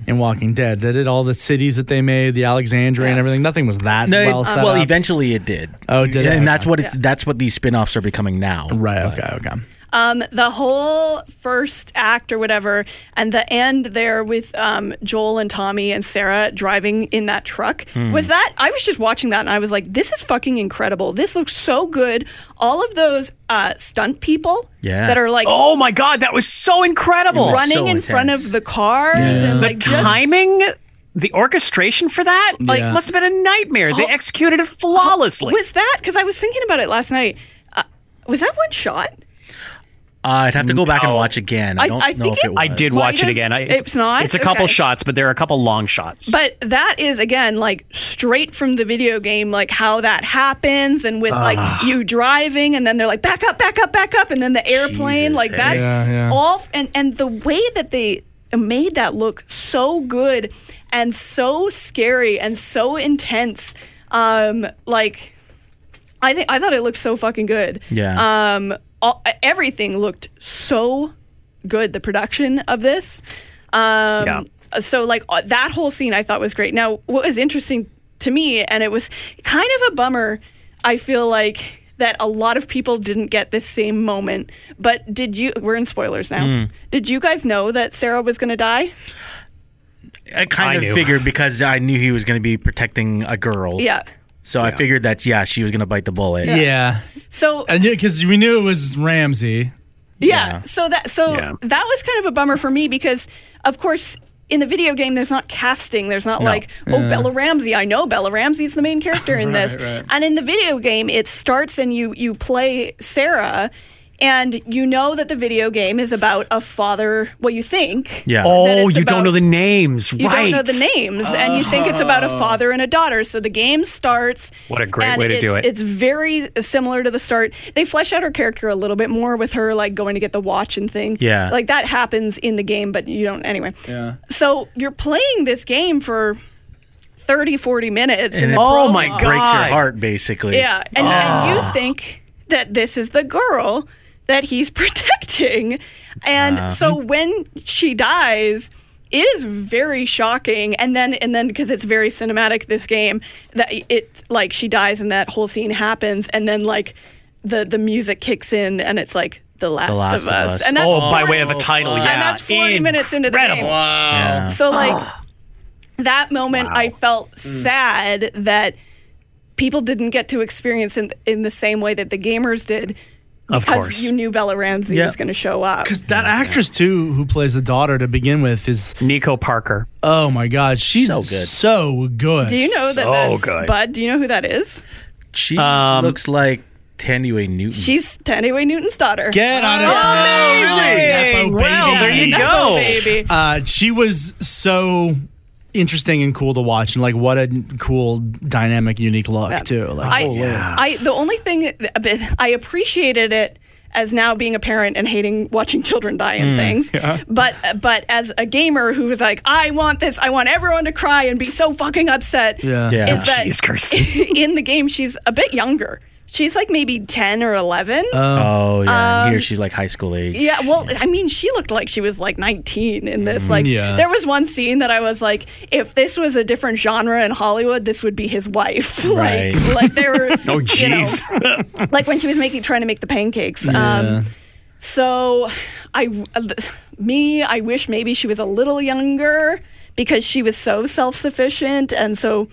in Walking Dead. That did it? All the cities that they made, the Alexandria and everything. Nothing was that No, well it- set well, up. eventually it did. Oh, did it? And that's what it's Yeah. that's what these spin-offs are becoming now. right. But- Okay. Okay. Um, the whole first act or whatever, and the end there with um, Joel and Tommy and Sarah driving in that truck Hmm. was that I was just watching that and I was like, this is fucking incredible. This looks so good. All of those uh, stunt people Yeah. that are like Oh my god, that was so incredible. was running so in front of the cars and The like just timing, the orchestration for that, like Yeah. must have been a nightmare. They executed it flawlessly. was that because I was thinking about it last night. Uh, was that one shot? Uh, I'd have to go back and No. watch again. I I- don't I know think if it- it was. I did watch it have- again. I, it's not? It's a couple Okay. shots, but there are a couple long shots. But that is again like straight from the video game, like how that happens, and with like you driving, and then they're like back up, back up, back up, and then the airplane, Jesus, like hey. that's Yeah, yeah. all. And and the way that they made that look so good and so scary and so intense, um, like I think I thought it looked so fucking good. Yeah. Um, all, everything looked so good. The production of this. Um, Yeah. So like uh, that whole scene, I thought was great. Now, what was interesting to me, and it was kind of a bummer. I feel like that a lot of people didn't get this same moment. But did you? We're in spoilers now. Hmm. Did you guys know that Sarah was going to die? I kind I of knew. figured because I knew he was going to be protecting a girl. Yeah. So I figured that yeah, she was going to bite the bullet. Yeah. So And because we knew it was Ramsey. Yeah. Yeah. So that so Yeah. that was kind of a bummer for me because of course in the video game there's not casting. There's not like, oh Bella Ramsey. I know Bella Ramsey's the main character <laughs> in this. right. And in the video game it starts and you you play Sarah and you know that the video game is about a father, well you think. Yeah. oh, it's you don't know the names, you right? don't know the names, and you think it's about a oh. father and a daughter. So the game starts. What a great and way to do it. It's very similar to the start. They flesh out her character a little bit more with her like going to get the watch and thing. Yeah. like that happens in the game, but you don't anyway. Yeah. So you're playing this game for 30, 40 minutes. And in it the Oh my. God. Breaks your heart basically. Yeah, and, and you ah. think that this is the girl that he's <laughs> protecting, and uh-huh. so when she dies, it is very shocking. And then and then because it's very cinematic, this game that it like she dies and that whole scene happens, and then like the the music kicks in, and it's like the Last, Last of of Us, Us. and that's Oh, by way of a title, yeah. And yeah. that's 40 minutes into the Incredible. game. Yeah. So like that moment, I felt mm. sad that people didn't get to experience in in the same way that the gamers did. Of because course. you knew Bella Ramsey Yeah. was going to show up. Because that actress too, who plays the daughter to begin with, is Nico Parker. oh my god, she's So good. so good. good. Do you know that So that's good. Bud? Do you know who that is? She Um, looks like Thandiwe Newton. She's Thandie Newton's daughter. Get out of Oh, town! amazing! Nepo Well, there baby. you Nepo go. baby. Uh, she was so interesting and cool to watch, and like what a cool, dynamic, unique look Yeah. too. Like, I, holy. I the only thing a bit- I appreciated it as now being a parent and hating watching children die and mm. things. But but as a gamer who was like, I want this, I want everyone to cry and be so fucking upset. Yeah. Yeah. Is that Jeez, <laughs> in the game she's a bit younger. She's like maybe ten or eleven. oh yeah. Um, Here she's like high school age. Yeah, well, I mean, she looked like she was like 19 in this. Like, Yeah. there was one scene that I was like, if this was a different genre in Hollywood, this would be his wife. <laughs> Right. like, like they were. <laughs> Oh, you know, jeez. <laughs> like when she was making, trying to make the pancakes. Yeah. Um, so, I, me, I wish maybe she was a little younger because she was so self sufficient, and so.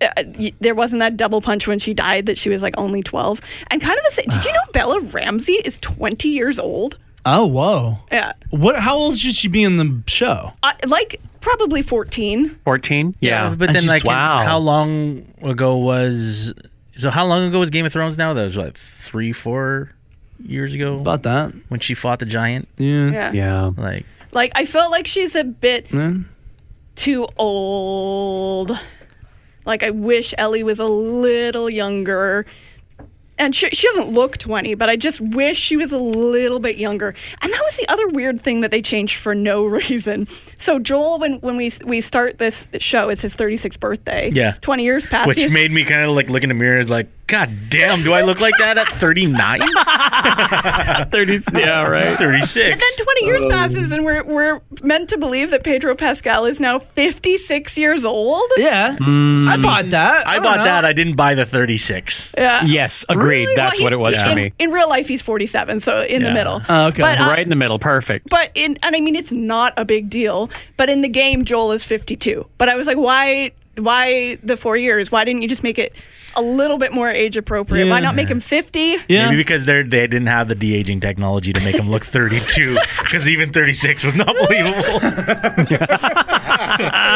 Uh, there wasn't that double punch when she died that she was like only 12 and kind of the same did you know <sighs> bella ramsey is 20 years old oh whoa! yeah What? How old should she be in the show? Uh, like probably 14. 14? Yeah. but then like wow. how long ago was so how long ago was Game of Thrones now? That was like three, four years ago About that? when she fought the giant. Yeah. Yeah. Yeah. Like Like I felt like she's a bit Yeah. too old. Like I wish Ellie was a little younger. And she, she doesn't look 20, but I just wish she was a little bit younger. And that was the other weird thing that they changed for no <laughs> reason. So Joel, when, when we we start this show, it's his 36th birthday. Yeah. 20 years past. which made me kind of like look in the mirror is like, God damn, do I look like that at 39? <laughs> <laughs> 30, yeah, right. 36. And then 20 years oh. passes, and we're, we're meant to believe that Pedro Pascal is now 56 years old. Yeah. Hmm. I bought that. I don't bought know. that. I didn't buy the 36. Yeah. Yes, agreed. Really? That's what it was he's- for in, me. In real life, he's 47, so in the middle. Oh, okay. But, uh, Right in the middle. Perfect. but in, and I mean, it's not a big deal. But in the game, Joel is 52. But I was like, why, why the four years? Why didn't you just make it a little bit more age appropriate? Why not make him 50? Yeah. Maybe because they they didn't have the de aging technology to make him look 32. <laughs> Because even 36 was not believable. <laughs> yeah.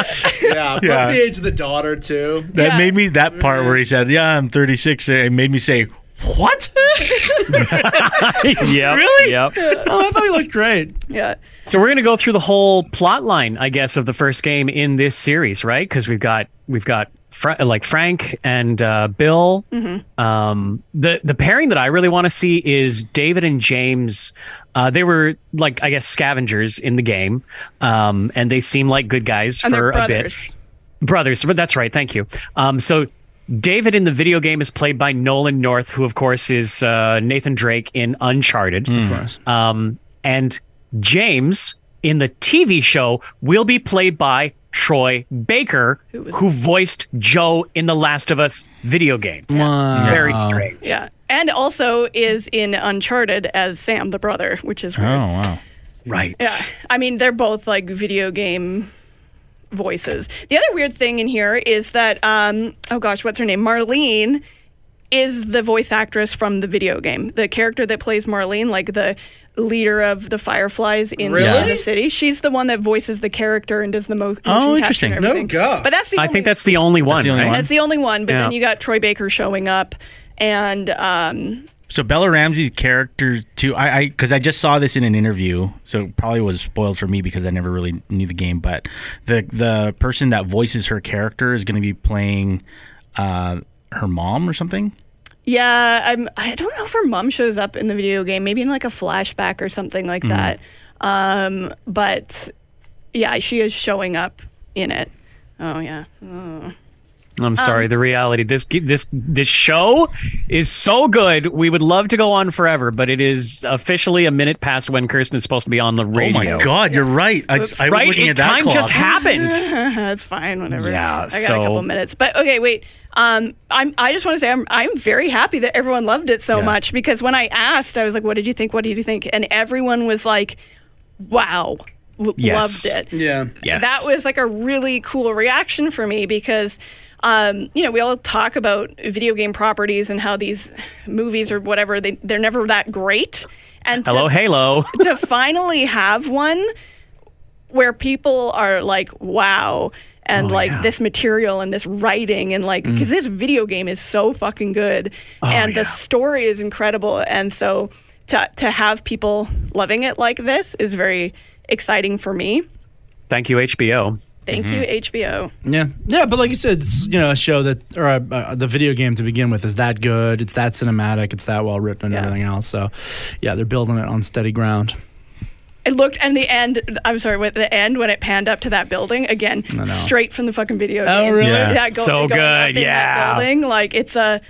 Plus Yeah. the age of the daughter too. That Yeah. made me that part where he mm-hmm. said, "Yeah, I'm 36." It made me say, "What?" <laughs> yeah. Really? Yep. Oh, I thought he looked great. Yeah. So we're gonna go through the whole plot line, I guess, of the first game in this series, right? Because we've got we've got Fra- like Frank and uh, Bill. Um, the the pairing that I really want to see is David and James. Uh, they were like I guess scavengers in the game, um, and they seem like good guys And for a bit. brothers. Brothers, but that's right. Thank you. Um, so David in the video game is played by Nolan North, who of course is uh, Nathan Drake in Uncharted. Um, and James in the TV show will be played by Troy Baker, who, voiced Joel in the Last of Us video games. Very strange. Yeah. And also is in Uncharted as Sam the brother, which is Oh wow. Right. Yeah. I mean, they're both like video game voices. The other weird thing in here is that, um, oh gosh, what's her name? Marlene is the voice actress from the video game. The character that plays Marlene, like the leader of the Fireflies in Really? the city. She's the one that voices the character and does the mo- motion Oh, interesting. and No go. But that's the I think that's the only one. the only right? one. that's the only one. But then you got Troy Baker showing up, and um, So Bella Ramsey's character too. I I because I just saw this in an interview, so it probably was spoiled for me because I never really knew the game. But the the person that voices her character is going to be playing uh, her mom or something. Yeah, I'm, I don't know if her mom shows up in the video game, maybe in like a flashback or something like that. Um, but yeah, she is showing up in it. Oh yeah. Oh. I'm sorry. the reality this this this show is so good. We would love to go on forever, but it is officially a minute past when Kirsten is supposed to be on the radio. Oh my God, you're right. I, I was Right? looking It, at that time clock. just happened. <laughs> That's fine, whatever. Yeah, I got so- a couple minutes. But okay, wait. Um, I'm. I just want to say I'm. I'm very happy that everyone loved it so Yeah. much because when I asked, I was like, "What did you think? What did you think?" And everyone was like, "Wow, w- Yes. loved it." Yeah. yes. that was like a really cool reaction for me because um, you know we all talk about video game properties and how these movies or whatever they they're never that great and Hello, to, Halo. <laughs> to finally have one where people are like wow and Oh, like yeah. this material and this writing and like because this video game is so fucking good and Oh, yeah. the story is incredible and so to to have people loving it like this is very exciting for me Thank you, HBO. Thank Mm-hmm. you, HBO. Yeah, yeah, but like you said, it's you know a show that or uh, uh, the video game to begin with is that good. It's that cinematic. It's that well written and Yeah. everything else. So, yeah, they're building it on steady ground. It looked, and the end. I'm sorry, with the end when it panned up to that building again, straight from the fucking video. Oh, really? Yeah. Yeah, go, So going up good, in yeah. That building, like it's a,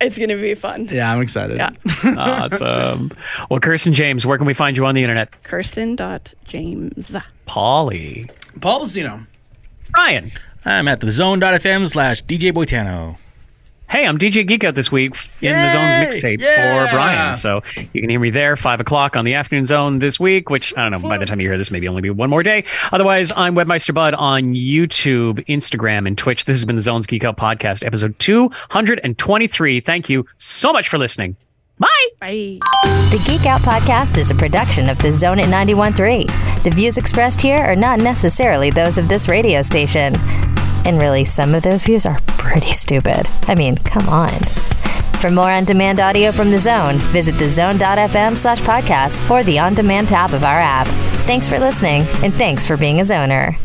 it's gonna be fun. Yeah, I'm excited. Yeah. <laughs> Awesome. well, Kirsten James, where can we find you on the internet? Kirsten dot James. Polly. Pol Plastino. Brian. I'm at the zone.fm slash DJ Boitano. Hey, I'm DJ Geek Out this week in the Zone's mixtape Yeah! for Brian. So you can hear me there, 5 o'clock on the afternoon zone this week, which I don't know, by the time you hear this, maybe only be one more day. Otherwise, I'm Webmeister Bud on YouTube, Instagram, and Twitch. This has been the Zone's Geek Out podcast, episode 223. Thank you so much for listening. Bye. Bye. The Geek Out Podcast is a production of The Zone at 91.3. The views expressed here are not necessarily those of this radio station. And really, some of those views are pretty stupid. I mean, come on. For more on-demand audio from The Zone, visit thezone.fm slash podcast or the on-demand tab of our app. Thanks for listening, and thanks for being a zoner.